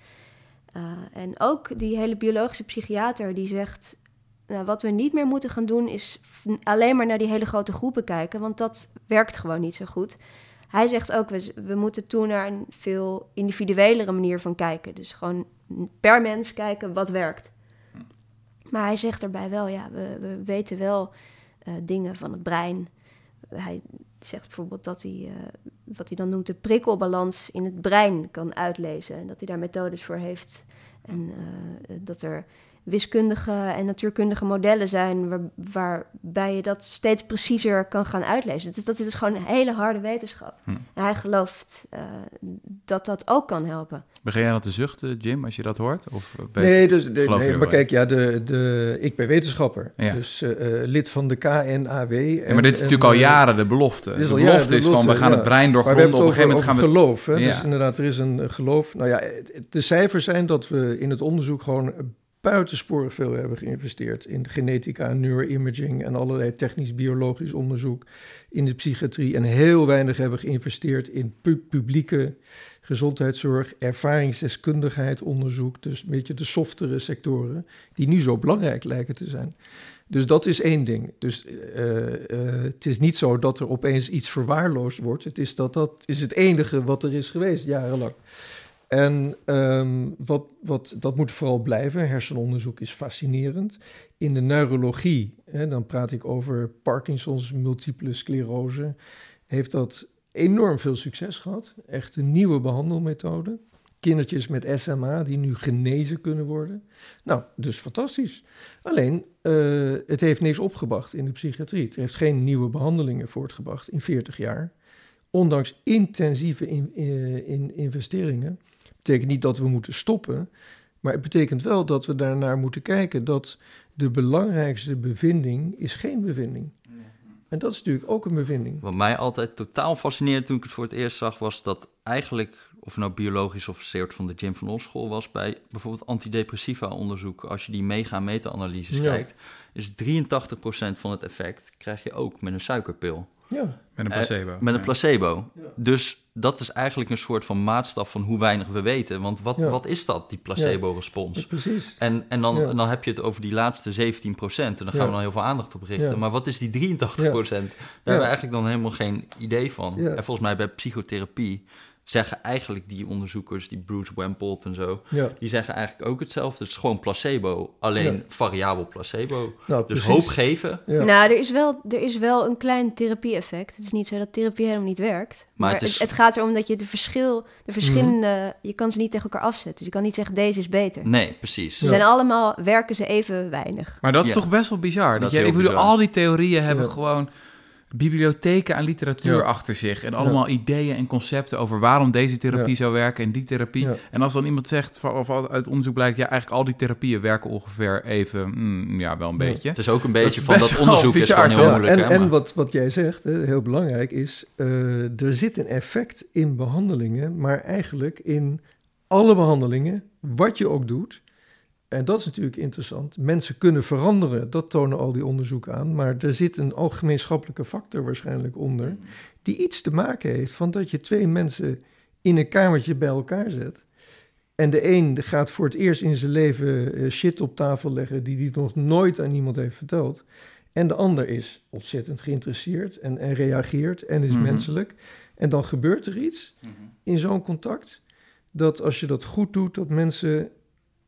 Eh, en ook die hele biologische psychiater die zegt... Nou, wat we niet meer moeten gaan doen is alleen maar naar die hele grote groepen kijken, want dat werkt gewoon niet zo goed. Hij zegt ook, we, we moeten toe naar een veel individuelere manier van kijken. Dus gewoon per mens kijken wat werkt. Maar hij zegt erbij wel, ja, we, we weten wel eh, dingen van het brein. Hij zegt bijvoorbeeld dat hij, eh, wat hij dan noemt, de prikkelbalans in het brein kan uitlezen. En dat hij daar methodes voor heeft. En eh, dat er wiskundige en natuurkundige modellen zijn waar, waarbij je dat steeds preciezer kan gaan uitlezen. Dus dat is dus gewoon een hele harde wetenschap. Hm. En hij gelooft eh, dat dat ook kan helpen. Begin jij dan te zuchten, Jim, als je dat hoort? Of ben je- Nee, dus, de- nee maar wel kijk, ja, de, de, ik ben wetenschapper. Ja. Dus eh, eh, lid van de KNAW. Ja, maar dit is natuurlijk al jaren de belofte. dit is de belofte jaren de is van, we gaan ja. het brein Maar we doorgronden. Op een gegeven moment gaan we... geloof. Hè? Ja. Dus inderdaad, er is een eh, geloof. Nou ja, de cijfers zijn dat we in het onderzoek gewoon buitensporig veel hebben geïnvesteerd in genetica, neuroimaging en allerlei technisch-biologisch onderzoek in de psychiatrie. En heel weinig hebben geïnvesteerd in publieke gezondheidszorg, ervaringsdeskundigheid, onderzoek. Dus een beetje de softere sectoren die nu zo belangrijk lijken te zijn. Dus dat is één ding. Dus uh, uh, het is niet zo dat er opeens iets verwaarloosd wordt. Het is dat dat is het enige wat er is geweest jarenlang. En um, wat, wat, dat moet vooral blijven. Hersenonderzoek is fascinerend. In de neurologie, hè, dan praat ik over Parkinson's, multiple sclerose, heeft dat enorm veel succes gehad. Echt een nieuwe behandelmethode. Kindertjes met SMA die nu genezen kunnen worden. Nou, dus fantastisch. Alleen, uh, het heeft niks opgebracht in de psychiatrie. Het heeft geen nieuwe behandelingen voortgebracht in 40 jaar. Ondanks intensieve in, in, in investeringen betekent niet dat we moeten stoppen, maar het betekent wel dat we daarnaar moeten kijken dat de belangrijkste bevinding is geen bevinding. En dat is natuurlijk ook een bevinding. Wat mij altijd totaal fascineerde toen ik het voor het eerst zag, was dat eigenlijk, of het nou biologisch of soort van de Jim van Os school was, bij bijvoorbeeld antidepressiva onderzoek, als je die mega meta-analyses Ja. kijkt, is 83% van het effect krijg je ook met een suikerpil. Ja, Met een Eh, placebo. met een Ja. placebo. Dus dat is eigenlijk een soort van maatstaf van hoe weinig we weten. Want wat, Ja. wat is dat, die placebo-respons? precies. En, en, dan, Ja. en dan heb je het over die laatste 17 procent. En dan gaan Ja. we dan heel veel aandacht op richten. Ja. Maar wat is die 83 procent? Daar hebben we eigenlijk dan helemaal geen idee van. Ja. En volgens mij bij psychotherapie zeggen eigenlijk die onderzoekers, die Bruce Wempold en zo... Ja. die zeggen eigenlijk ook hetzelfde. Het is gewoon placebo, alleen Ja. variabel placebo. Nou, Dus precies. hoop geven, Ja. Nou, er is, wel, er is wel een klein therapie-effect. Het is niet zo dat therapie helemaal niet werkt. Maar, het het, is- het gaat erom dat je de, verschil, de verschillende... Je kan ze niet tegen elkaar afzetten. Dus je kan niet zeggen, deze is beter. nee, precies. Ze zijn allemaal, werken ze even weinig. Maar dat is Ja. toch best wel bizar. Dat je, ik bedoel, bizar. al die theorieën hebben Ja. gewoon bibliotheken aan literatuur Ja. achter zich. En allemaal ideeën en concepten over waarom deze therapie Ja. zou werken en die therapie. Ja. En als dan iemand zegt, van- of uit onderzoek blijkt, ja, eigenlijk al die therapieën werken ongeveer even, mm, ja, wel een Ja. Het beetje. is ook een beetje van dat onderzoek is heel moeilijk. en hè, en wat, wat jij zegt, hè, heel belangrijk, is eh, er zit een effect in behandelingen, maar eigenlijk in alle behandelingen, wat je ook doet. En dat is natuurlijk interessant. Mensen kunnen veranderen, dat tonen al die onderzoeken aan. Maar er zit een algemeenschappelijke factor waarschijnlijk onder, die iets te maken heeft van dat je twee mensen in een kamertje bij elkaar zet. En de een gaat voor het eerst in zijn leven eh, shit op tafel leggen die hij nog nooit aan iemand heeft verteld. En de ander is ontzettend geïnteresseerd en, en reageert en is Mhm. menselijk. En dan gebeurt er iets in zo'n contact. Dat als je dat goed doet, dat mensen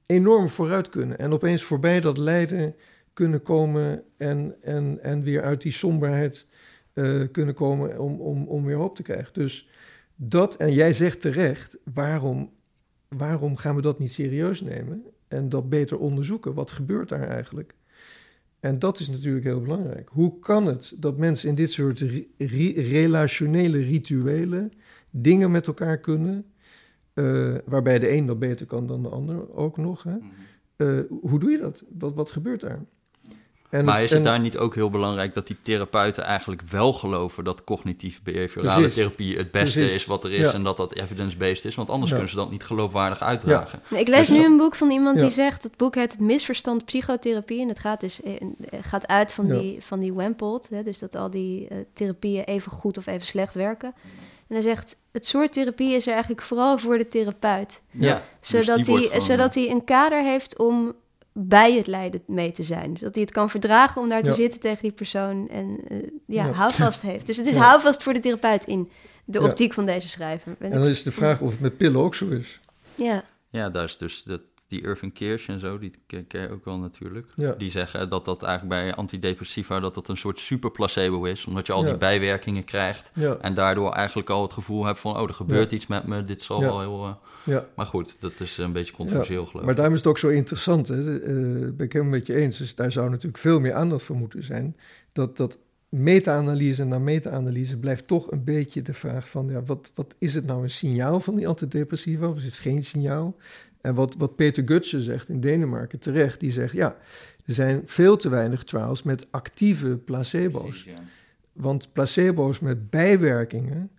enorm vooruit kunnen. En opeens voorbij dat lijden kunnen komen en, en, en weer uit die somberheid eh, kunnen komen om, om, om weer hoop te krijgen. Dus dat, en jij zegt terecht, waarom, waarom gaan we dat niet serieus nemen en dat beter onderzoeken? Wat gebeurt daar eigenlijk? En dat is natuurlijk heel belangrijk. Hoe kan het dat mensen in dit soort relationele rituelen dingen met elkaar kunnen, eh, waarbij de een dat beter kan dan de ander ook nog? Hè? Eh, hoe doe je dat? Wat, wat gebeurt daar? En maar het- is het en- daar niet ook heel belangrijk dat die therapeuten eigenlijk wel geloven dat cognitief behaviorale Precies. therapie het beste Precies. is wat er is Ja. en dat dat evidence-based is? Want anders Ja. kunnen ze dat niet geloofwaardig uitdragen. Nee, Ik lees Dus- nu een boek van iemand Ja. die zegt... het boek heet Het misverstand psychotherapie... en het gaat dus eh, gaat uit van, Ja. die, van die dus dat al die therapieën even goed of even slecht werken. En hij zegt... het soort therapie is er eigenlijk vooral voor de therapeut. Ja, dus Zodat, hij, gewoon- zodat hij een kader heeft om bij het lijden mee te zijn. Zodat hij het kan verdragen om daar te Ja. zitten tegen die persoon... en eh, ja, Ja. houvast heeft. Dus het is Ja. houvast voor de therapeut in de Ja. optiek van deze schrijver. En en dan is de vraag of het met pillen ook zo is. ja. Ja, daar is dus dat, die Irving Kirsch en zo, die ken, je ook wel natuurlijk. Ja. Die zeggen dat dat eigenlijk bij antidepressiva dat dat een soort super placebo is. Omdat je al Ja. die bijwerkingen krijgt. Ja, En daardoor eigenlijk al het gevoel hebt van, oh, er gebeurt iets met me. Dit zal wel heel... eh, ja. Maar goed, dat is een beetje controversieel geloof Maar ik. daarom is het ook zo interessant. Hè? Eh, ben ik helemaal met je eens. Dus daar zou natuurlijk veel meer aandacht voor moeten zijn. Dat, dat meta-analyse na meta-analyse blijft toch een beetje de vraag van... Ja, wat, wat is het nou een signaal van die antidepressiva of is het geen signaal? En wat, wat Peter Gutsen zegt in Denemarken terecht, die zegt... ja, er zijn veel te weinig trials met actieve placebo's. Want placebo's met bijwerkingen,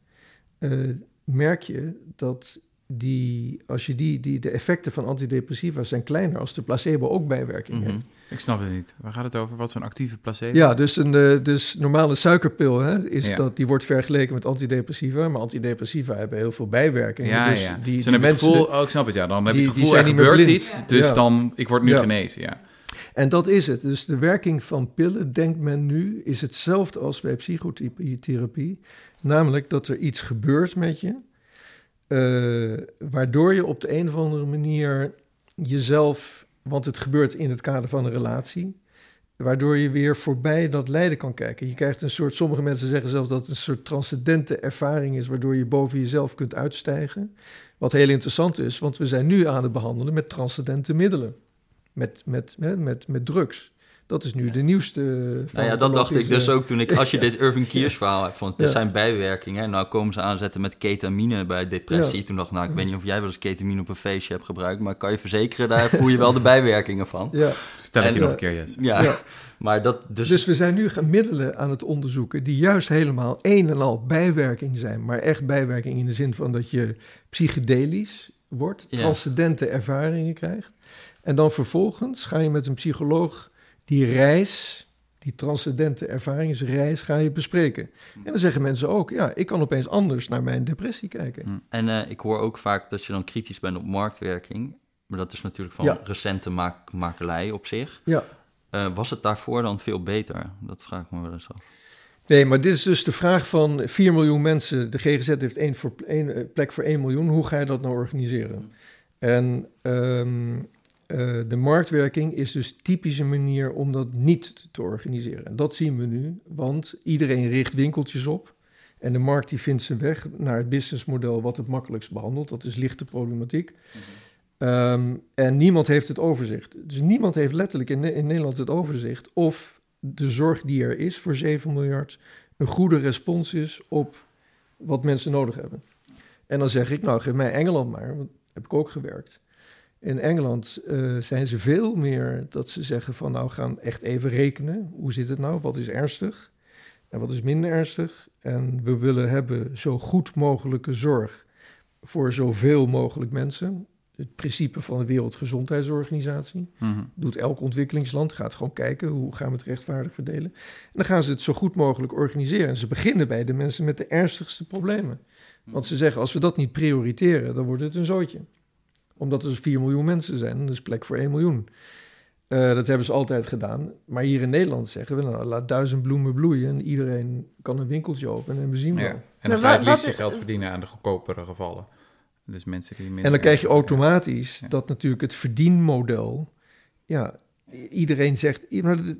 eh, merk je dat die, als je die, die, de effecten van antidepressiva zijn kleiner als de placebo ook bijwerking Mhm. heeft. Ik snap het niet. Waar gaat het over? Wat is een actieve placebo? Ja, dus een eh, dus normale suikerpil hè, is Ja. dat, die wordt vergeleken met antidepressiva. Maar antidepressiva hebben heel veel bijwerkingen. Ja, dus ja. Die, dus die dan heb je het mensen gevoel, oh, ik snap het, ja. Dan heb je die- het die gevoel, er gebeurt iets, dus Ja. dan, ik word nu genezen, ja. En dat is het. Dus de werking van pillen, denkt men nu, is hetzelfde als bij psychotherapie. Namelijk dat er iets gebeurt met je, eh, waardoor je op de een of andere manier jezelf, want het gebeurt in het kader van een relatie, waardoor je weer voorbij dat lijden kan kijken. Je krijgt een soort, sommige mensen zeggen zelfs dat het een soort transcendente ervaring is, waardoor je boven jezelf kunt uitstijgen. Wat heel interessant is, want we zijn nu aan het behandelen met transcendente middelen met, met, met, met, met drugs. Dat is nu de nieuwste. Nou ja, dat dacht ik dus farmacologische- ook toen ik, als je [LAUGHS] dit Irving Kiers verhaal hebt, van er Ja. zijn bijwerkingen. En nou komen ze aanzetten met ketamine bij depressie. Ja. Toen dacht ik, nou, ik weet niet of jij wel eens ketamine op een feestje hebt gebruikt, maar kan je verzekeren, daar [LAUGHS] voel je wel de bijwerkingen van. Ja, Stel ik je nog een keer, yes. Ja, Ja. [LAUGHS] maar dat dus... dus we zijn nu gaan middelen aan het onderzoeken die juist helemaal een en al bijwerking zijn, maar echt bijwerking in de zin van dat je psychedelisch wordt, Ja. transcendente ervaringen krijgt. En dan vervolgens ga je met een psycholoog die reis, die transcendente ervaringsreis, ga je bespreken. En dan zeggen mensen ook, ja, ik kan opeens anders naar mijn depressie kijken. En eh, ik hoor ook vaak dat je dan kritisch bent op marktwerking. Maar dat is natuurlijk van Ja. recente maak makelij op zich. Ja. Eh, was het daarvoor dan veel beter? Dat vraag ik me wel eens af. Nee, maar dit is dus de vraag van 4 miljoen mensen. De GGZ heeft één, voor, één eh, plek voor 1 miljoen. Hoe ga je dat nou organiseren? En ehm, eh, de marktwerking is dus typische manier om dat niet te organiseren. En dat zien we nu, want iedereen richt winkeltjes op. En de markt die vindt zijn weg naar het businessmodel wat het makkelijkst behandelt. Dat is lichte problematiek. Ehm, en niemand heeft het overzicht. Dus niemand heeft letterlijk in, in Nederland het overzicht of de zorg die er is voor 7 miljard een goede respons is op wat mensen nodig hebben. En dan zeg ik, nou geef mij Engeland maar, want heb ik ook gewerkt. In Engeland eh, zijn ze veel meer dat ze zeggen van nou gaan echt even rekenen. Hoe zit het nou? Wat is ernstig? En wat is minder ernstig? En we willen hebben zo goed mogelijke zorg voor zoveel mogelijk mensen. Het principe van de Wereldgezondheidsorganisatie Mhm. doet elk ontwikkelingsland, gaat gewoon kijken hoe gaan we het rechtvaardig verdelen. En dan gaan ze het zo goed mogelijk organiseren. En ze beginnen bij de mensen met de ernstigste problemen. Want ze zeggen, als we dat niet prioriteren, dan wordt het een zootje. Omdat er 4 miljoen mensen zijn, is plek voor 1 miljoen. Eh, dat hebben ze altijd gedaan. Maar hier in Nederland zeggen we, nou, laat duizend bloemen bloeien... en iedereen kan een winkeltje openen en we zien wel. Ja. En dan ga je het liefst je geld verdienen aan de goedkopere gevallen. Dus mensen die minder... En dan krijg je automatisch Ja. dat natuurlijk het verdienmodel. Ja, iedereen zegt.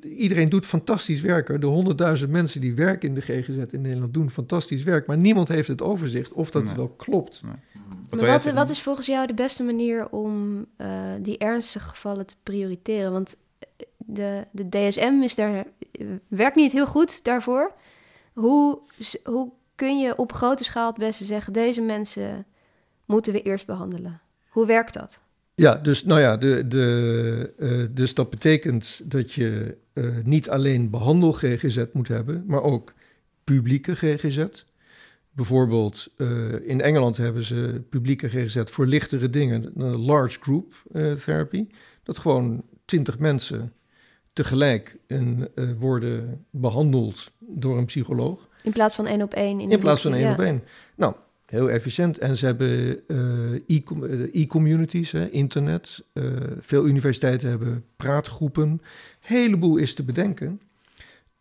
Iedereen doet fantastisch werk. hoor. De honderdduizend mensen die werken in de GGZ in Nederland doen fantastisch werk. Maar niemand heeft het overzicht of dat Nee. wel klopt. Wat Maar wat, wat is volgens jou de beste manier om eh, die ernstige gevallen te prioriteren? Want eh, de, de DSM is daar, eh, werkt niet heel goed daarvoor. Hoe, hoe kun je op grote schaal het beste zeggen, deze mensen moeten we eerst behandelen? Hoe werkt dat? Ja, dus, nou ja, de, de, eh, dus dat betekent dat je eh, niet alleen behandel-GGZ moet hebben, maar ook publieke GGZ. Bijvoorbeeld eh, in Engeland hebben ze publieke GGZ voor lichtere dingen, een large group therapy. Dat gewoon twintig mensen tegelijk een, worden behandeld door een psycholoog. In plaats van één op één? In, In plaats van één ja. op één. Nou, heel efficiënt. En ze hebben eh, e-communities, hè, internet. Eh, veel universiteiten hebben praatgroepen. heleboel is te bedenken.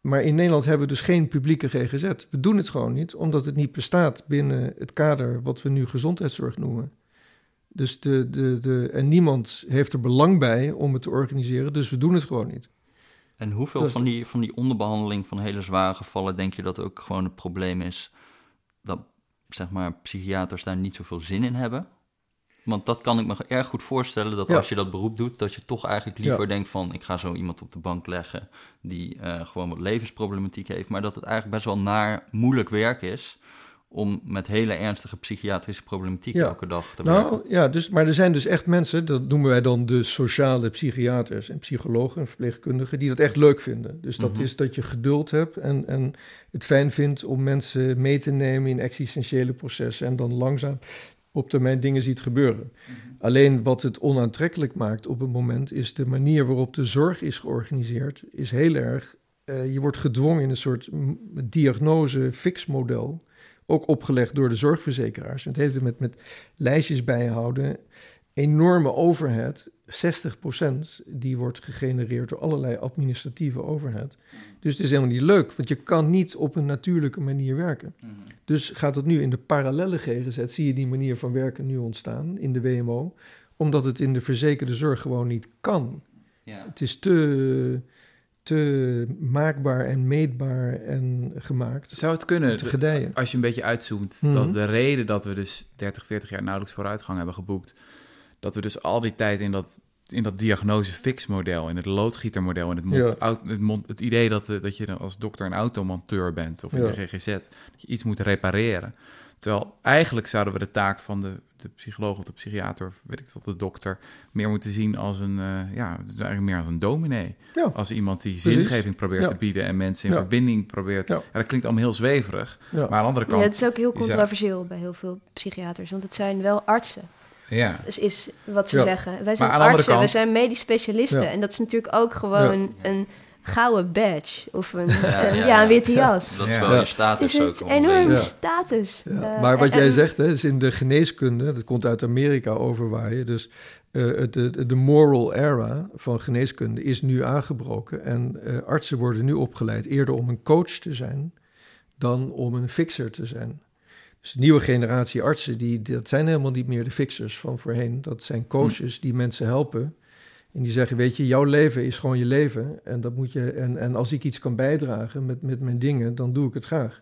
Maar in Nederland hebben we dus geen publieke GGZ. We doen het gewoon niet, omdat het niet bestaat binnen het kader wat we nu gezondheidszorg noemen. Dus de, de, de, en niemand heeft er belang bij om het te organiseren, dus we doen het gewoon niet. En hoeveel Dat- van die, van die onderbehandeling van hele zware gevallen denk je dat ook gewoon het probleem is dat zeg maar psychiaters daar niet zoveel zin in hebben? Want dat kan ik me erg goed voorstellen dat Ja. als je dat beroep doet, dat je toch eigenlijk liever Ja. denkt van ik ga zo iemand op de bank leggen die eh, gewoon wat levensproblematiek heeft, maar dat het eigenlijk best wel naar moeilijk werk is om met hele ernstige psychiatrische problematiek Ja. elke dag te werken. Nou ja, dus, maar er zijn dus echt mensen, dat noemen wij dan de sociale psychiaters en psychologen en verpleegkundigen, die dat echt leuk vinden. Dus dat Mhm. is dat je geduld hebt en, en het fijn vindt om mensen mee te nemen in existentiële processen en dan langzaam op termijn dingen ziet gebeuren. Alleen wat het onaantrekkelijk maakt op het moment is de manier waarop de zorg is georganiseerd, is heel erg. eh, je wordt gedwongen in een soort diagnose-fix-model. Ook opgelegd door de zorgverzekeraars. Het heeft met, met lijstjes bijhouden. Enorme overhead. 60% die wordt gegenereerd door allerlei administratieve overhead. Dus het is helemaal niet leuk, want je kan niet op een natuurlijke manier werken. Dus gaat het nu in de parallelle GGZ, zie je die manier van werken nu ontstaan in de WMO, omdat het in de verzekerde zorg gewoon niet kan. Ja. Het is te, te maakbaar en meetbaar en gemaakt Zou het kunnen, te gedijen. als je een beetje uitzoomt, Mhm. dat de reden dat we dus 30, 40 jaar nauwelijks vooruitgang hebben geboekt, dat we dus al die tijd in dat, in dat diagnose-fix-model, in het loodgietermodel, in het, mond, Ja. het, mond- het idee dat, eh, dat je dan als dokter een automonteur bent of in Ja. de GGZ, dat je iets moet repareren. Terwijl eigenlijk zouden we de taak van de, de psycholoog of de psychiater, of weet ik wat, de dokter, meer moeten zien als een, eh, ja, het is eigenlijk meer als een dominee. Ja. Als iemand die Precies. zingeving probeert Ja. te bieden en mensen in Ja. verbinding probeert. Ja. Ja. dat klinkt allemaal heel zweverig. Ja. Maar aan de andere kant. Ja, het is ook heel controversieel bij heel veel psychiaters, want het zijn wel artsen. Ja. Dus is wat ze Ja. zeggen. Wij zijn artsen, wij kant- zijn medisch specialisten. Ja. En dat is natuurlijk ook gewoon een gouden badge of een, [LAUGHS] Ja, een- ja, ja, een ja. witte jas. Dat is wel Ja. je status Dus ook. het is onderling. enorm Ja. status. Ja, Eh, maar wat en- jij zegt, hè, is in de geneeskunde, dat komt uit Amerika overwaaien. Dus eh, het, de, de moral era van geneeskunde is nu aangebroken. En eh, artsen worden nu opgeleid eerder om een coach te zijn dan om een fixer te zijn. Dus de nieuwe generatie artsen, die, die- dat zijn helemaal niet meer de fixers van voorheen. Dat zijn coaches die mensen helpen. En die zeggen, weet je, jouw leven is gewoon je leven. En, dat moet je, en, en als ik iets kan bijdragen met, met mijn dingen, dan doe ik het graag.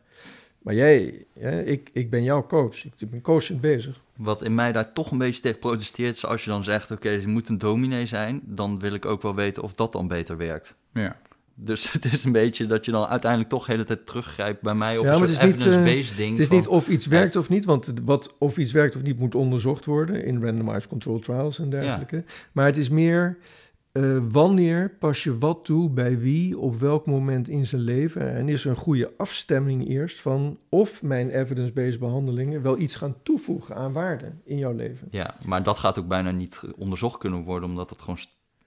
Maar jij, hè, ik, ik ben jouw coach. Ik ben coachend bezig. Wat in mij daar toch een beetje tegen protesteert, is als je dan zegt: oké, ze moet een dominee zijn, dan wil ik ook wel weten of dat dan beter werkt. Ja. Dus [LAUGHS] het is een beetje dat je dan uiteindelijk toch de hele tijd teruggrijpt bij mij op Ja, een soort is niet, eh, evidence-based ding. Het is van- niet of iets werkt of niet, want wat of iets werkt of niet moet onderzocht worden in randomized control trials en dergelijke. Maar het is meer eh, wanneer pas je wat toe bij wie op welk moment in zijn leven en is er een goede afstemming eerst van of mijn evidence-based behandelingen wel iets gaan toevoegen aan waarde in jouw leven. Ja, maar dat gaat ook bijna niet onderzocht kunnen worden, omdat het gewoon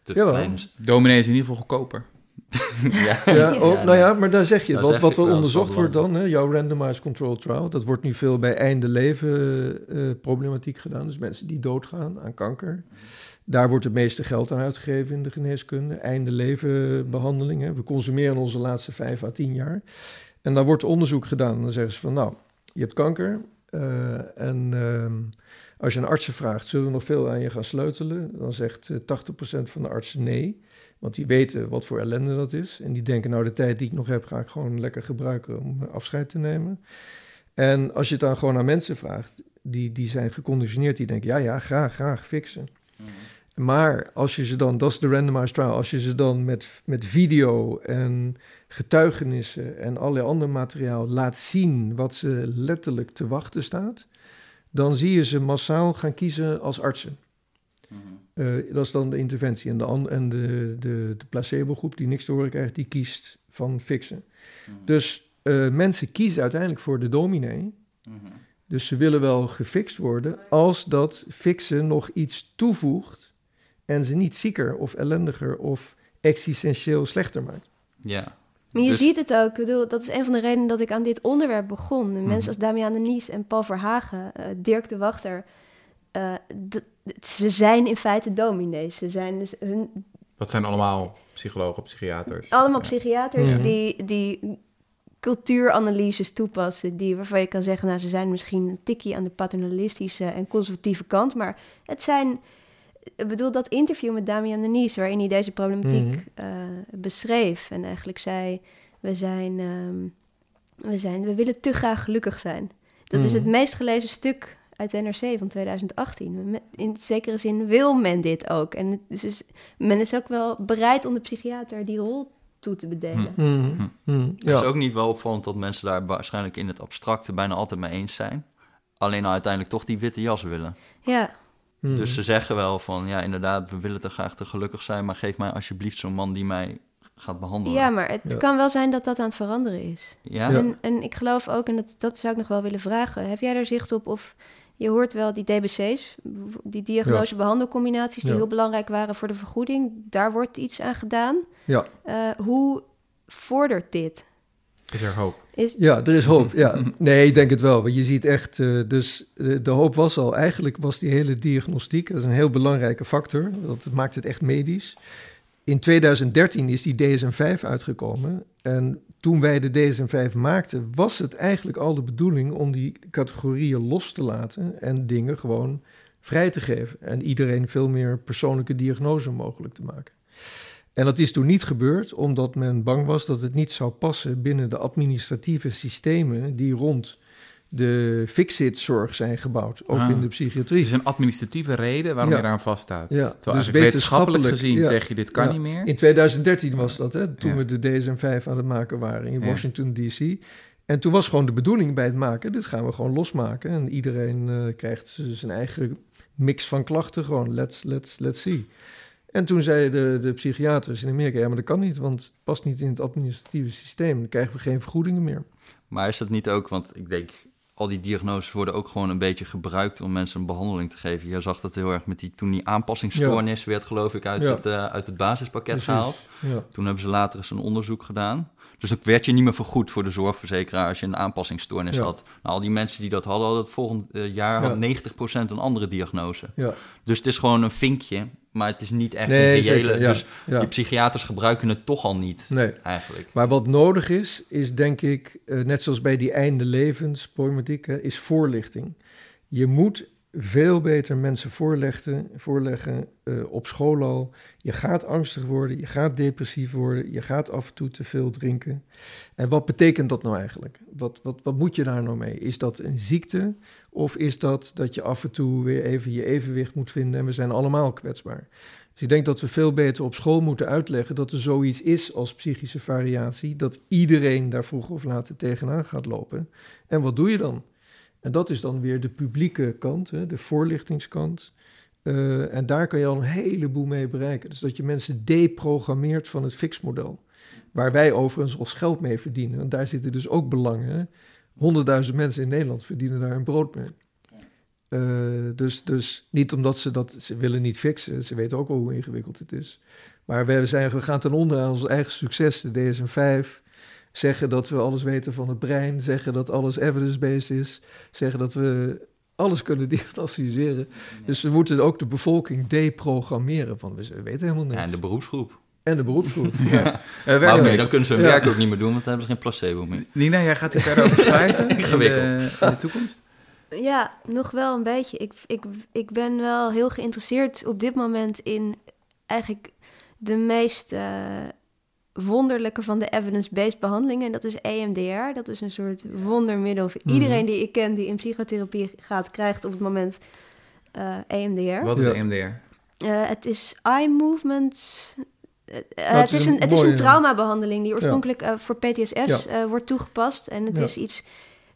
te Jawel. klein is. Dominee is in ieder geval goedkoper. [LAUGHS] ja, Ja, oh, nou ja, maar daar zeg je het. Wat, wat wel onderzocht wordt dan, hè, jouw randomized control trial, dat wordt nu veel bij einde leven eh, problematiek gedaan. Dus mensen die doodgaan aan kanker. Daar wordt het meeste geld aan uitgegeven in de geneeskunde. Einde leven behandelingen. We consumeren onze laatste vijf à tien jaar. En dan wordt onderzoek gedaan. En dan zeggen ze van, nou, je hebt kanker. eh, en ehm, als je een artsen vraagt, zullen we nog veel aan je gaan sleutelen? Dan zegt eh, 80% van de artsen nee. Want die weten wat voor ellende dat is. En die denken, nou, de tijd die ik nog heb, ga ik gewoon lekker gebruiken om afscheid te nemen. En als je het dan gewoon aan mensen vraagt, die, die zijn geconditioneerd, die denken, ja, ja, graag, graag, fixen. Maar als je ze dan, dat is de randomized trial, als je ze dan met, met video en getuigenissen en allerlei ander materiaal laat zien wat ze letterlijk te wachten staat, dan zie je ze massaal gaan kiezen als artsen. Eh, dat is dan de interventie. En de, en de, de, de placebo-groep die niks te horen krijgt, die kiest van fixen. Dus eh, mensen kiezen uiteindelijk voor de dominee. Dus ze willen wel gefixt worden als dat fixen nog iets toevoegt en ze niet zieker of ellendiger of existentieel slechter maakt. ja. Maar je Dus- ziet het ook. Ik bedoel, dat is een van de redenen dat ik aan dit onderwerp begon. Mhm. Mensen als Damian de Nies en Paul Verhagen, eh, Dirk de Wachter. Eh, ze zijn in feite dominees. Ze zijn dus hun, Dat zijn allemaal psychologen, psychiaters. allemaal Ja. psychiaters Ja. die, die cultuuranalyses toepassen. Die, waarvan je kan zeggen, nou, ze zijn misschien een tikkie aan de paternalistische en conservatieve kant. Maar het zijn... Ik bedoel, dat interview met Damian de Nies, waarin hij deze problematiek Mhm. eh, beschreef. En eigenlijk zei, we zijn, ehm, we zijn, we willen te graag gelukkig zijn. Dat is Mhm. het meest gelezen stuk uit de NRC van 2018. Me- In zekere zin wil men dit ook. En het is dus, men is ook wel bereid om de psychiater die rol toe te bedelen. Mhm. Mhm. Het is Ja. ook niet wel opvallend dat mensen daar waarschijnlijk in het abstracte bijna altijd mee eens zijn. Alleen nou uiteindelijk toch die witte jas willen. Ja. Dus ze zeggen wel van, ja inderdaad, we willen te graag te gelukkig zijn, maar geef mij alsjeblieft zo'n man die mij gaat behandelen. ja maar het Ja. kan wel zijn dat dat aan het veranderen is. Ja? Ja. En, en ik geloof ook, en dat, dat zou ik nog wel willen vragen... heb jij er zicht op of Je hoort wel die DBC's, die diagnose-behandelcombinaties, die Ja. heel belangrijk waren voor de vergoeding. Daar wordt iets aan gedaan. Ja. Eh, hoe vordert dit? Is er hoop? Is, Ja, er is hoop. Ja. Nee, ik denk het wel. Want je ziet echt, eh, dus eh, de hoop was al, eigenlijk was die hele diagnostiek, dat is een heel belangrijke factor. Dat maakt het echt medisch. In 2013 is die DSM-5 uitgekomen. En toen wij de DSM-5 maakten, was het eigenlijk al de bedoeling om die categorieën los te laten en dingen gewoon vrij te geven. En iedereen veel meer persoonlijke diagnose mogelijk te maken. En dat is toen niet gebeurd, omdat men bang was dat het niet zou passen binnen de administratieve systemen die rond de fixit-zorg zijn gebouwd, ook Ah. in de Het psychiatrie. is een administratieve reden waarom Ja. je daaraan vaststaat. Ja, Terwijl dus wetenschappelijk wetenschappelijk, gezien ja. zeg je, dit kan Ja. niet meer. In 2013 was dat, hè, toen Ja. we de DSM-5 aan het maken waren in Ja. Washington, D.C. En toen was gewoon de bedoeling bij het maken, dit gaan we gewoon losmaken. En iedereen eh, krijgt zijn eigen mix van klachten, gewoon let's, let's, let's see. En toen zeiden de, de psychiaters in Amerika, ja, maar dat kan niet, want het past niet in het administratieve systeem. Dan krijgen we geen vergoedingen meer. Maar is dat niet ook, want ik denk, al die diagnoses worden ook gewoon een beetje gebruikt om mensen een behandeling te geven. Je zag dat heel erg met die, toen die aanpassingsstoornis werd geloof ik uit, Ja. het, eh, uit het basispakket Precies. gehaald. Ja. Toen hebben ze later eens een onderzoek gedaan. Dus dan werd je niet meer vergoed voor de zorgverzekeraar als je een aanpassingsstoornis Ja. had. Nou, al die mensen die dat hadden, hadden het volgend eh, jaar Ja. had 90% een andere diagnose. Ja. Dus het is gewoon een vinkje, maar het is niet echt Nee, een reële... zeker, ja. Dus Ja. die psychiaters gebruiken het toch al niet, Nee. eigenlijk. Maar wat nodig is, is denk ik, eh, net zoals bij die einde levensproblematiek, is voorlichting. Je moet veel beter mensen voorleggen, voorleggen eh, op school al. Je gaat angstig worden, je gaat depressief worden, je gaat af en toe te veel drinken. En wat betekent dat nou eigenlijk? Wat, wat, wat moet je daar nou mee? Is dat een ziekte of is dat dat je af en toe weer even je evenwicht moet vinden en we zijn allemaal kwetsbaar? Dus ik denk dat we veel beter op school moeten uitleggen dat er zoiets is als psychische variatie, dat iedereen daar vroeg of later tegenaan gaat lopen. En wat doe je dan? En dat is dan weer de publieke kant, hè, de voorlichtingskant. Eh, en daar kan je al een heleboel mee bereiken. Dus dat je mensen deprogrammeert van het fixmodel. Waar wij overigens ons geld mee verdienen. Want daar zitten dus ook belangen. Honderdduizend mensen in Nederland verdienen daar hun brood mee. Eh, dus, dus niet omdat ze dat... Ze willen niet fixen. Ze weten ook wel hoe ingewikkeld het is. Maar we, zijn, we gaan ten onder aan ons eigen succes. De DSM-5. Zeggen dat we alles weten van het brein. Zeggen dat alles evidence-based is. Zeggen dat we alles kunnen [LAUGHS] diagnosticeren. Dus we moeten ook de bevolking deprogrammeren. Van we weten helemaal niks. Ja, en de beroepsgroep. En de beroepsgroep. [LAUGHS] Ja. Ja. Eh, Maar oké, werkelijk. dan kunnen ze hun Ja. werk ook niet meer doen, want dan hebben ze geen placebo meer. Nina, jij gaat hier verder over [LAUGHS] schrijven in de, Ingewikkeld. in de toekomst? Ja, nog wel een beetje. Ik, ik, ik ben wel heel geïnteresseerd op dit moment in eigenlijk de meest eh, wonderlijke van de evidence-based behandelingen. En dat is EMDR. Dat is een soort wondermiddel. voor Mhm. Iedereen die ik ken die in psychotherapie gaat, krijgt op het moment eh, EMDR. Wat is Ja. EMDR? Eh, het is eye movement. Eh, Nou, het, is een, het is mooie- een traumabehandeling die oorspronkelijk eh, voor PTSS eh, wordt toegepast. En het Ja. is iets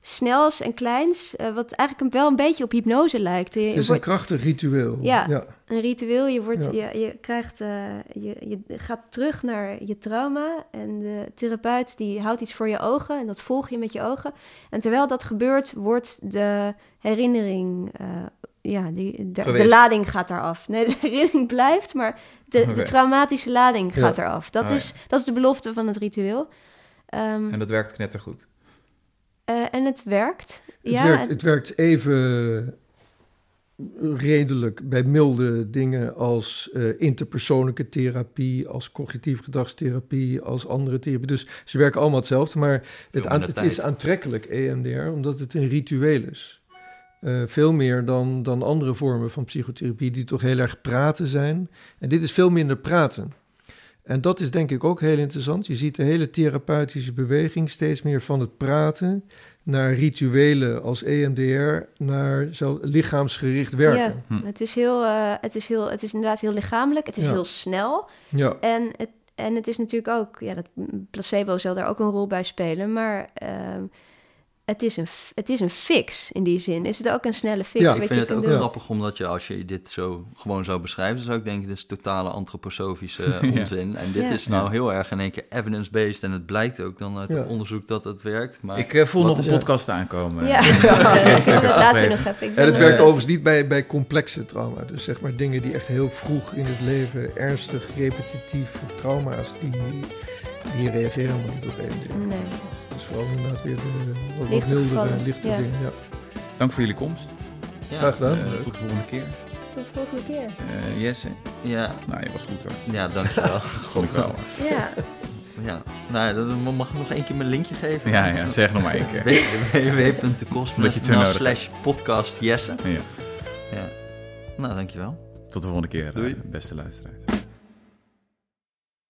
snels en kleins, eh, wat eigenlijk wel een beetje op hypnose lijkt. Je Het is een krachtig ritueel. Ja. ja. een ritueel, je, wordt, Ja. je, je, krijgt, eh, je, je gaat terug naar je trauma en de therapeut die houdt iets voor je ogen en dat volg je met je ogen. En terwijl dat gebeurt, wordt de herinnering, eh, ja, die, de, de lading gaat eraf. Nee, de herinnering blijft, maar de, de traumatische lading Ja. gaat eraf. Dat, ja. is, dat is de belofte van het ritueel. Ehm, En dat werkt knettergoed. Eh, en het werkt. Het, ja, werkt, het- werkt even redelijk bij milde dingen als eh, interpersoonlijke therapie, als cognitieve gedragstherapie, als andere therapie. Dus ze werken allemaal hetzelfde, maar het, aan- het is aantrekkelijk, EMDR, omdat het een ritueel is. Eh, veel meer dan, dan andere vormen van psychotherapie die toch heel erg praten zijn. En dit is veel minder praten. En dat is denk ik ook heel interessant. Je ziet de hele therapeutische beweging steeds meer van het praten naar rituelen als EMDR, naar zo lichaamsgericht werken. Ja, Hm. het, is heel, eh, het, is heel, het is inderdaad heel lichamelijk, het is Ja. heel snel. Ja, En het, en het is natuurlijk ook, ja, dat placebo zal daar ook een rol bij spelen, maar ehm, het is, een, het is een fix in die zin. Is het ook een snelle fix? Ja, Ik je vind het ook doen? grappig omdat je, als je dit zo gewoon zou beschrijven, zou ik denken, dit is totale antroposofische [LAUGHS] onzin. En dit Ja. is nou heel erg in één keer evidence-based. En het blijkt ook dan uit het onderzoek dat het werkt. Maar Ik eh, voel nog een podcast aankomen. Ja, [LAUGHS] laten we nog even. Ik En het werkt overigens niet bij, bij complexe trauma. Dus zeg maar dingen die echt heel vroeg in het leven ernstig, repetitief trauma's, die, die reageren helemaal niet op één ding. Nee. Het is vooral inderdaad weer de wat, lichte ja. dingen. Ja. Dank voor jullie komst. Ja, Graag gedaan. Eh, tot de volgende keer. Tot de volgende keer. Eh, Jesse, ja, nou, je was goed hoor. ja, dankjewel. [LAUGHS] Vond ik wel. Ja. ja. Nou, dan mag ik nog één keer mijn linkje geven? Ja, ja, zeg nog maar één keer. nodig slash podcast Jesse. Ja. Ja. Nou, dankjewel. Tot de volgende keer, eh, Doei. beste luisteraars.